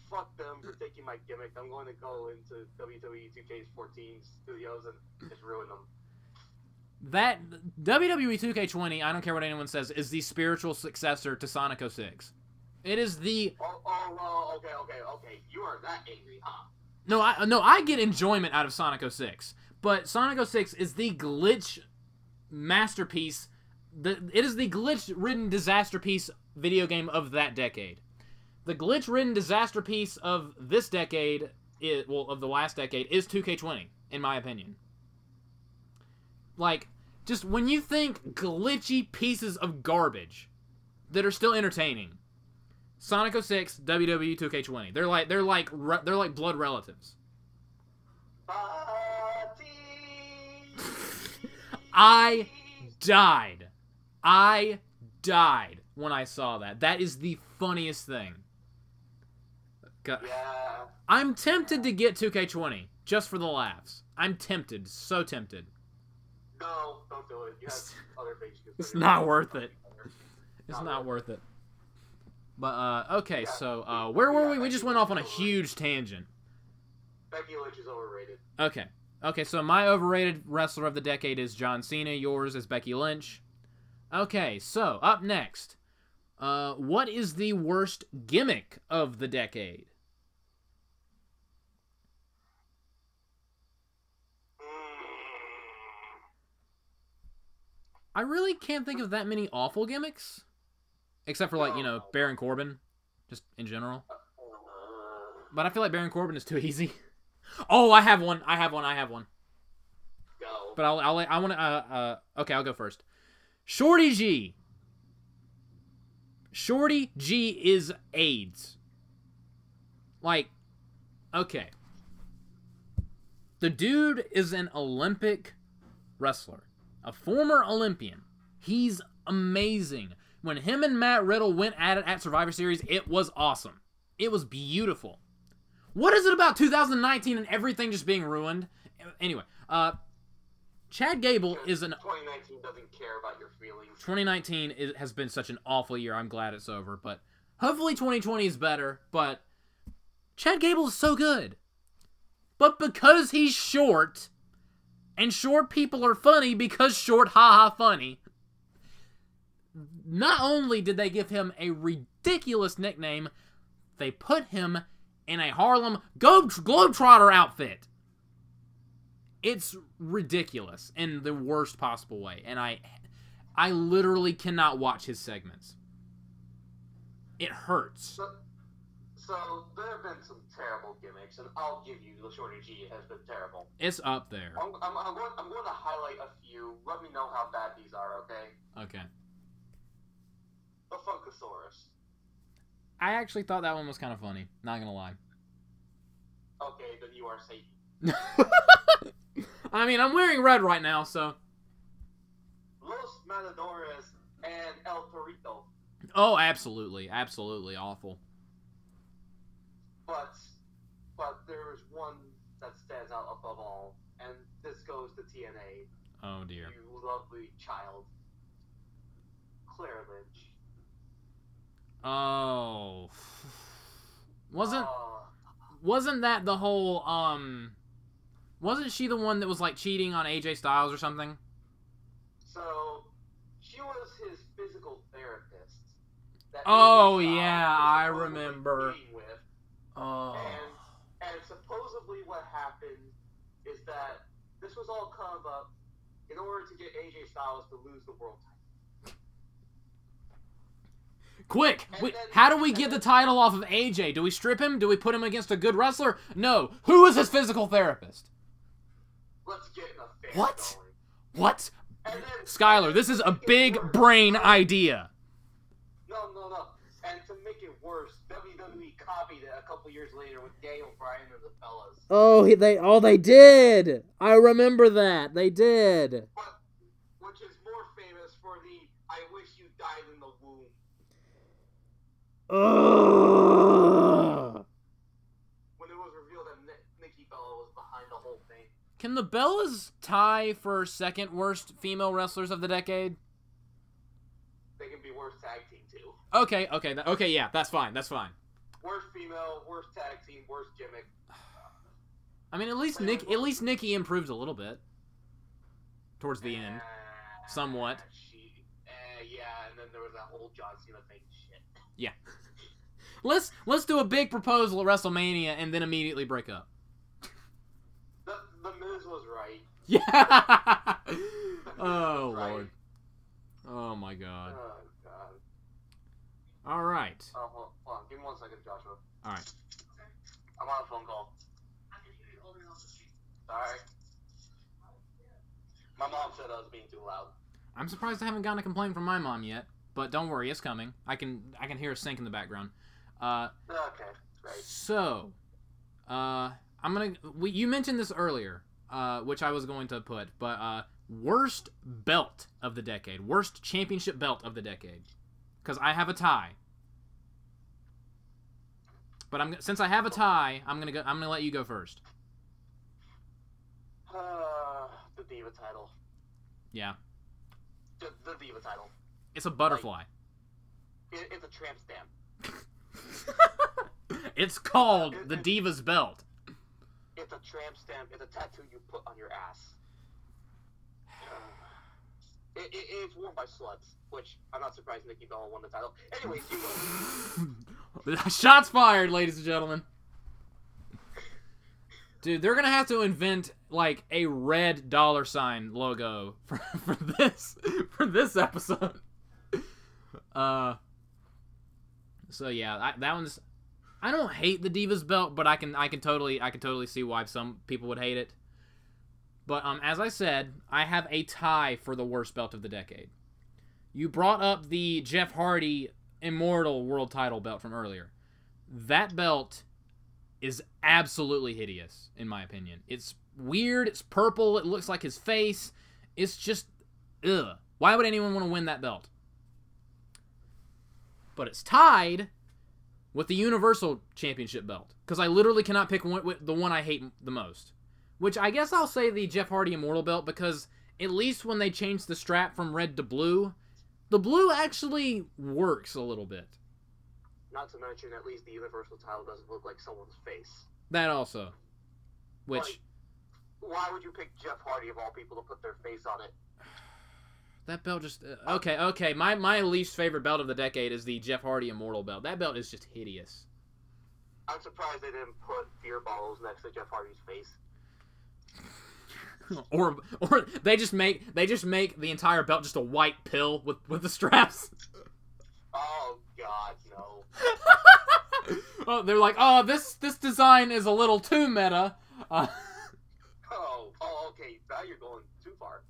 B: "Fuck them for taking my gimmick. I'm going to go into WWE 2K's 14 studios and just ruin them."
A: That WWE 2K20, I don't care what anyone says, is the spiritual successor to Sonic 06. It is the
B: Oh, oh, well, okay, okay, okay. You are that angry, huh?
A: no, I no, I get enjoyment out of Sonic 06, but Sonic 06 is the glitch masterpiece. The it is the glitch-ridden disaster piece video game of that decade. The glitch-ridden disaster piece of this decade, is, well, of the last decade, is 2K20, in my opinion. Like, just when you think glitchy pieces of garbage that are still entertaining, Sonic 06, WWE 2K20. They're like they're like re- they're like blood relatives. I died. I died when I saw that. That is the funniest thing. God. I'm tempted to get 2K20 just for the laughs. I'm tempted, so tempted.
B: No, don't do it. You have other things
A: It's not worth it. It's
B: Not
A: not
B: worth
A: worth it. But uh okay, so uh where were we? We just went off on a huge tangent.
B: Becky Lynch is overrated.
A: Okay. Okay, so my overrated wrestler of the decade is John Cena. Yours is Becky Lynch. Okay, so up next. Uh, what is the worst gimmick of the decade? I really can't think of that many awful gimmicks. Except for, like, you know, Baron Corbin. Just in general. But I feel like Baron Corbin is too easy. Oh, I have one. I have one. I have one.
B: go.
A: But I'll, I'll I want to. Uh, uh, okay, I'll go first. Shorty G. Shorty G is AIDS. Like, okay. The dude is an Olympic wrestler, a former Olympian. He's amazing. When him and Matt Riddle went at it at Survivor Series, it was awesome. It was beautiful. What is it about 2019 and everything just being ruined? Anyway, uh, Chad Gable is an
B: 2019 doesn't care about your feelings.
A: 2019 is, has been such an awful year. I'm glad it's over, but hopefully 2020 is better. But Chad Gable is so good. But because he's short, and short people are funny because short, haha, funny. Not only did they give him a ridiculous nickname, they put him in a Harlem Globetrotter outfit. It's ridiculous in the worst possible way, and I, I literally cannot watch his segments. It hurts.
B: So, there have been some terrible gimmicks, and I'll give you the Shorty G has been terrible.
A: It's up there.
B: I'm, I'm, I'm, going, I'm going to highlight a few. Let me know how bad these are, okay?
A: Okay.
B: The Funkasaurus.
A: I actually thought that one was kind of funny. Not gonna lie.
B: Okay, then you are Satan.
A: I mean, I'm wearing red right now, so.
B: Los Matadores and El Torito.
A: Oh, absolutely, absolutely awful.
B: But, but there is one that stands out above all, and this goes to TNA.
A: Oh dear.
B: You lovely child. Claire Lynch.
A: Oh. Wasn't
B: Uh,
A: wasn't that the whole um? Wasn't she the one that was like cheating on AJ Styles or something?
B: so, she was his physical therapist.
A: Oh, yeah, I remember.
B: With.
A: Oh.
B: And, and supposedly what happened is that this was all come up in order to get AJ Styles to lose the world title.
A: Quick! We,
B: then-
A: how do we get the title off of AJ? Do we strip him? Do we put him against a good wrestler? No. Who is his physical therapist?
B: Let's get an affair
A: What?
B: going.
A: What?
B: Then,
A: Skyler, this is a
B: to make it
A: big brain idea.
B: No, no, no. Copied it a couple years later with Daniel Bryan and the fellas.
A: Oh, he- they oh they did. I remember that. They did.
B: But, which is more famous for the I wish you died in the womb.
A: Ugh.
B: When it was revealed that Nikki Bella was behind the whole thing.
A: Can the Bellas tie for second worst female wrestlers of the decade?
B: They can be worst tag team too.
A: Okay, okay, okay, yeah, that's fine. That's fine.
B: Worst female, worst tag team, worst gimmick.
A: I mean, at least Nick, at least Nikki improved a little bit. towards the end.
B: Uh,
A: somewhat.
B: She, uh, yeah, and then there was that whole John Cena thing. Shit. Yeah.
A: let's let's do a big proposal at WrestleMania and then immediately break up.
B: The the Miz was right.
A: Yeah. Oh
B: right.
A: lord. Oh my god.
B: God.
A: All right.
B: Oh, hold, hold on. Give me one second, Joshua.
A: All right. Okay.
B: I'm on a phone call. Sorry. My mom said I was being too loud.
A: I'm surprised I haven't gotten a complaint from my mom yet, but don't worry, it's coming. I can I can hear a sink in the background. Uh,
B: Okay, great.
A: so, uh, I'm gonna. We, you mentioned this earlier, uh, which I was going to put, but uh, worst belt of the decade, worst championship belt of the decade, because I have a tie. But I'm since I have a tie, I'm gonna go. I'm gonna let you go first.
B: Uh, the Diva title.
A: Yeah,
B: The, the Diva title.
A: it's a butterfly.
B: It, it's a tramp stamp.
A: it's called the Divas belt.
B: It's a tramp stamp. It's a tattoo you put on your ass. It, it, it's worn by sluts, which I'm not surprised Nikki Bella won the title. Anyways, you.
A: Shots fired, ladies and gentlemen. Dude, they're gonna have to invent like a red dollar sign logo for, for this for this episode. Uh. So yeah, I, that one's. I don't hate the Divas belt, but I can I can totally I can totally see why some people would hate it. But um, as I said, I have a tie for the worst belt of the decade. You brought up the Jeff Hardy Immortal World Title belt from earlier. That belt is absolutely hideous, in my opinion. It's weird. It's purple. It looks like his face. It's just, ugh. Why would anyone want to win that belt? But it's tied with the Universal Championship belt because I literally cannot pick one, the one I hate the most. Which I guess I'll say the Jeff Hardy Immortal belt because at least when they changed the strap from red to blue, the blue actually works a little bit.
B: Not to mention, at least the Universal title doesn't look like someone's face.
A: That also. Which
B: Like, why would you pick Jeff Hardy of all people to put their face on it?
A: that belt just uh, okay, okay. My my least favorite belt of the decade is the Jeff Hardy Immortal belt. That belt is just hideous.
B: I'm surprised they didn't put beer bottles next to Jeff Hardy's face.
A: or or they just make they just make the entire belt just a white pill with with the straps.
B: Oh God, no.
A: oh, they're like, "Oh, this this design is a little too meta." Uh,
B: Oh, oh, okay. Now you're going too far.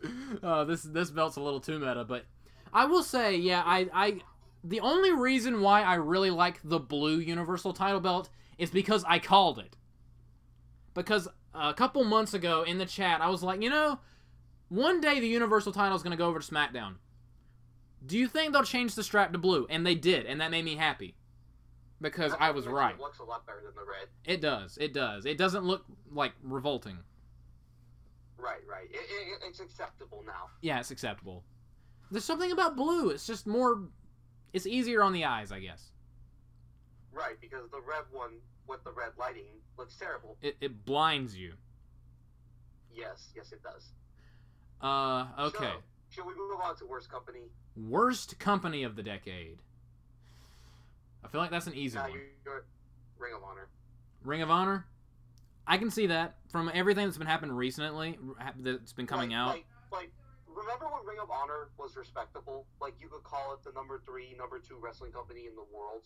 A: uh, this this belt's a little too meta, but I will say, yeah, I I the only reason why I really like the blue Universal Title belt is because I called it. Because a couple months ago in the chat, I was like, you know, one day the Universal Title is going to go over to SmackDown. Do you think they'll change the strap to blue? And they did, and that made me happy. Because I was right.
B: It looks a lot better than the red.
A: It does. It does. It doesn't look like revolting.
B: Right, right. It, it, it's acceptable now.
A: Yeah, it's acceptable. There's something about blue. It's just more. It's easier on the eyes, I guess.
B: Right, because the red one with the red lighting looks terrible.
A: It, it blinds you.
B: Yes, yes, it does.
A: Uh, okay.
B: So, should we move on to worst company?
A: Worst company of the decade. I feel like that's an easy one.
B: you're Ring of Honor.
A: Ring of Honor. I can see that from everything that's been happening recently. That's been coming
B: like,
A: out.
B: Like, like, remember when Ring of Honor was respectable? Like, you could call it the number three, number two wrestling company in the world.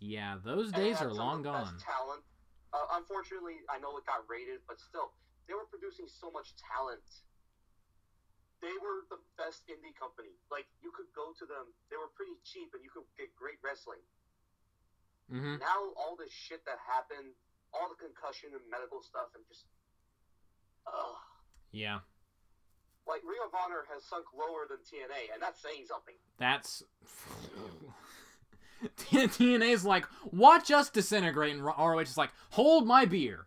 A: Yeah, those days are long gone.
B: Talent. Uh, unfortunately, I know it got rated, but still, they were producing so much talent. They were the best indie company. Like you could go to them; they were pretty cheap, and you could get great wrestling.
A: hmm
B: Now all this shit that happened, all the concussion and medical stuff, and just, ugh.
A: Yeah,
B: Like Ring of Honor has sunk lower than TNA, and that's saying something.
A: that's. TNA's like, watch us disintegrate, and ROH is like, hold my beer.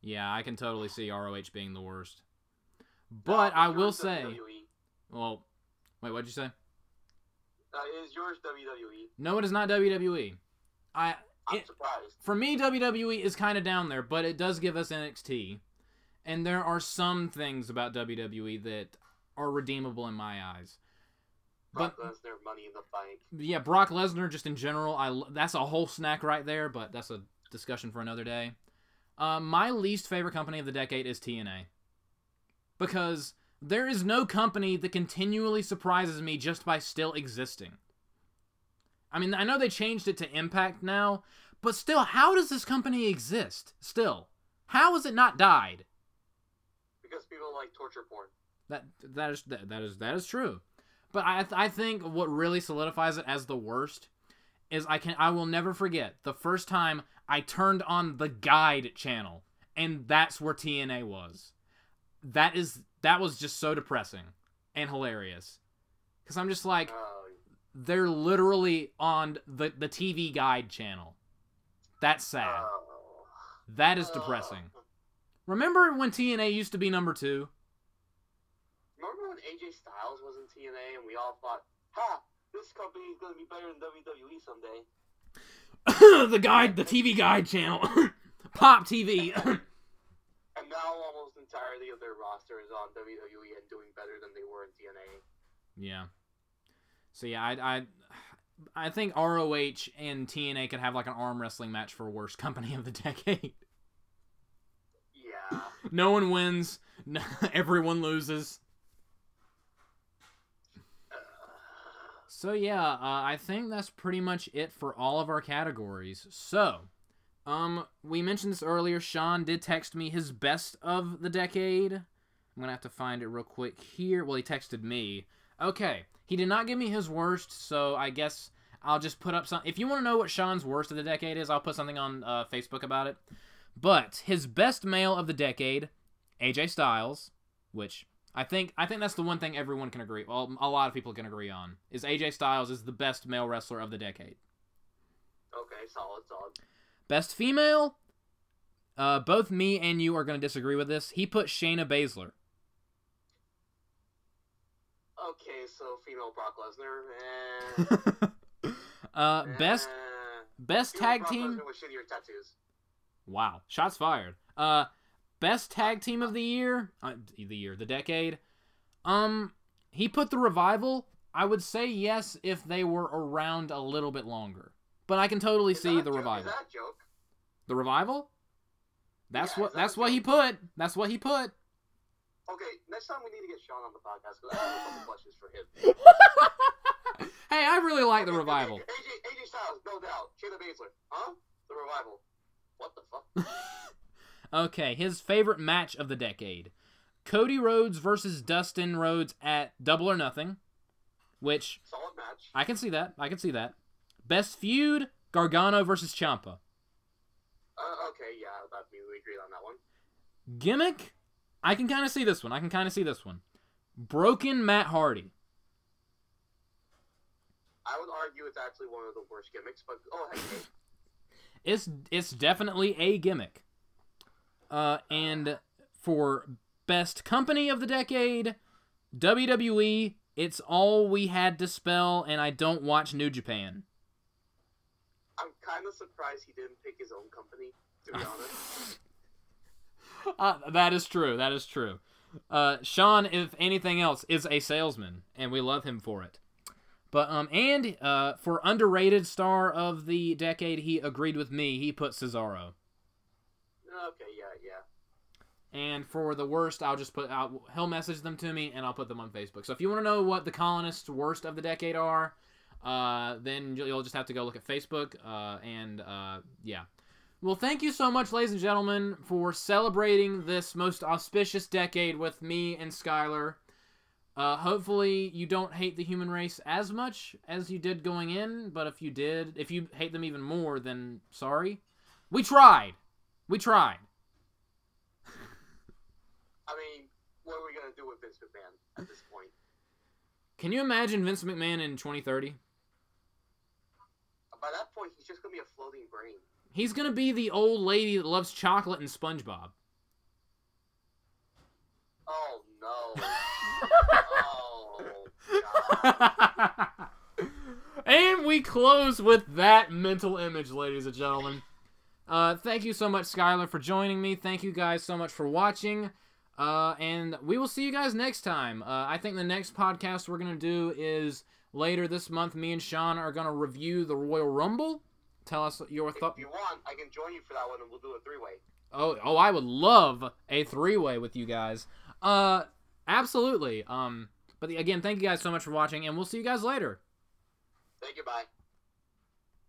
A: Yeah, I can totally see ROH being the worst. But
B: Uh,
A: I will say,
B: WWE.
A: well, wait, what'd you say?
B: Uh, is yours WWE?
A: No, it is not WWE. I
B: I'm
A: It-
B: surprised.
A: for me WWE is kind of down there, but it does give us NXT, and there are some things about WWE that are redeemable in my eyes.
B: Brock Lesnar, Money in the Bank.
A: Yeah, Brock Lesnar, just in general, I that's a whole snack right there, but that's a discussion for another day. Uh, my least favorite company of the decade is TNA because there is no company that continually surprises me just by still existing. I mean, I know they changed it to Impact now, but still, how does this company exist? Still, how has it not died?
B: Because people like torture porn.
A: That that is that, that is that is true. But I I think what really solidifies it as the worst is I can I will never forget the first time I turned on the guide channel and that's where TNA was. That is that was just so depressing and hilarious. Cuz I'm just like
B: Oh,
A: they're literally on the the TV guide channel. That's sad.
B: oh.
A: That is oh. depressing. Remember when TNA used to be number 2?
B: AJ Styles was in TNA and we all thought, ha, this company is going to be better than WWE someday?
A: the guide, the TV guide channel. Pop TV.
B: And now almost entirely of their roster is on WWE and doing better than they were in TNA.
A: Yeah. So yeah, I I I think ROH and TNA could have like an arm wrestling match for worst company of the decade.
B: Yeah.
A: No one wins. No, everyone loses. So yeah, uh, I think that's pretty much it for all of our categories. So, um, we mentioned this earlier. Sean did text me his best of the decade. I'm gonna have to find it real quick here. Well, he texted me. Okay, he did not give me his worst, so I guess I'll just put up some. If you want to know what Sean's worst of the decade is, I'll put something on uh, Facebook about it. But his best male of the decade, AJ Styles, which I think I think that's the one thing everyone can agree. Well, a lot of people can agree on is AJ Styles is the best male wrestler of the decade.
B: Okay, solid, solid.
A: Best female, uh, both me and you are going to disagree with this. He put Shayna Baszler.
B: Okay, so female Brock Lesnar. Eh,
A: uh, best
B: eh.
A: best
B: Female
A: tag
B: Brock
A: team.
B: Lesnar with shittier tattoos.
A: Wow, shots fired. Uh, best tag team of the year, uh, the year, the decade. Um, he put the revival. I would say yes if they were around a little bit longer, but I can totally
B: Is
A: see the
B: joke?
A: revival.
B: Joke?
A: The revival. That's
B: Yeah,
A: what.
B: that
A: That's what he put. That's what he put.
B: Okay, next time we need to get Sean on the podcast because I have a couple questions for him.
A: hey, I really like the revival.
B: AJ, AJ Styles, no doubt. Shayna Baszler, huh? The revival. What the fuck?
A: Okay, his favorite match of the decade: Cody Rhodes versus Dustin Rhodes at Double or Nothing, which
B: Solid match.
A: I can see that. I can see that. Best feud: Gargano versus Ciampa.
B: Uh, okay, yeah, that we we agreed on that one.
A: Gimmick: I can kind of see this one. I can kind of see this one. Broken Matt Hardy.
B: I would argue it's actually one of the worst gimmicks, but oh hey, hey.
A: It's it's definitely a gimmick. Uh, and for best company of the decade, WWE. It's all we had to spell, and I don't watch New Japan.
B: I'm kind of surprised he didn't pick his own company. To be honest,
A: Uh, that is true. That is true. Uh, Sean, if anything else, is a salesman, and we love him for it. But um, and uh, for underrated star of the decade, he agreed with me. He put Cesaro.
B: Okay, yeah, yeah.
A: And for the worst, I'll just put out. He'll message them to me, and I'll put them on Facebook. So if you want to know what the colonists' worst of the decade are, uh, then you'll, just have to go look at Facebook. Uh, and uh, yeah. Well, thank you so much, ladies and gentlemen, for celebrating this most auspicious decade with me and Skyler. Uh, hopefully, you don't hate the human race as much as you did going in. But if you did, if you hate them even more, then sorry. We tried. We tried.
B: I mean, what are we gonna do with Vince McMahon at this point?
A: Can you imagine Vince McMahon in 2030?
B: By that point, he's just gonna be a floating brain.
A: He's gonna be the old lady that loves chocolate and SpongeBob.
B: Oh no. oh god.
A: and we close with that mental image, ladies and gentlemen. Uh, thank you so much, Skyler, for joining me. Thank you guys so much for watching. Uh, and we will see you guys next time. Uh, I think the next podcast we're gonna do is later this month. Me and Sean are gonna review the Royal Rumble. Tell us your
B: thoughts.
A: If
B: you want, I can join you for that one, and we'll do a three-way.
A: Oh, oh, I would love a three-way with you guys. Uh, absolutely. Um, but again, thank you guys so much for watching, and we'll see you guys later.
B: Thank you. Bye.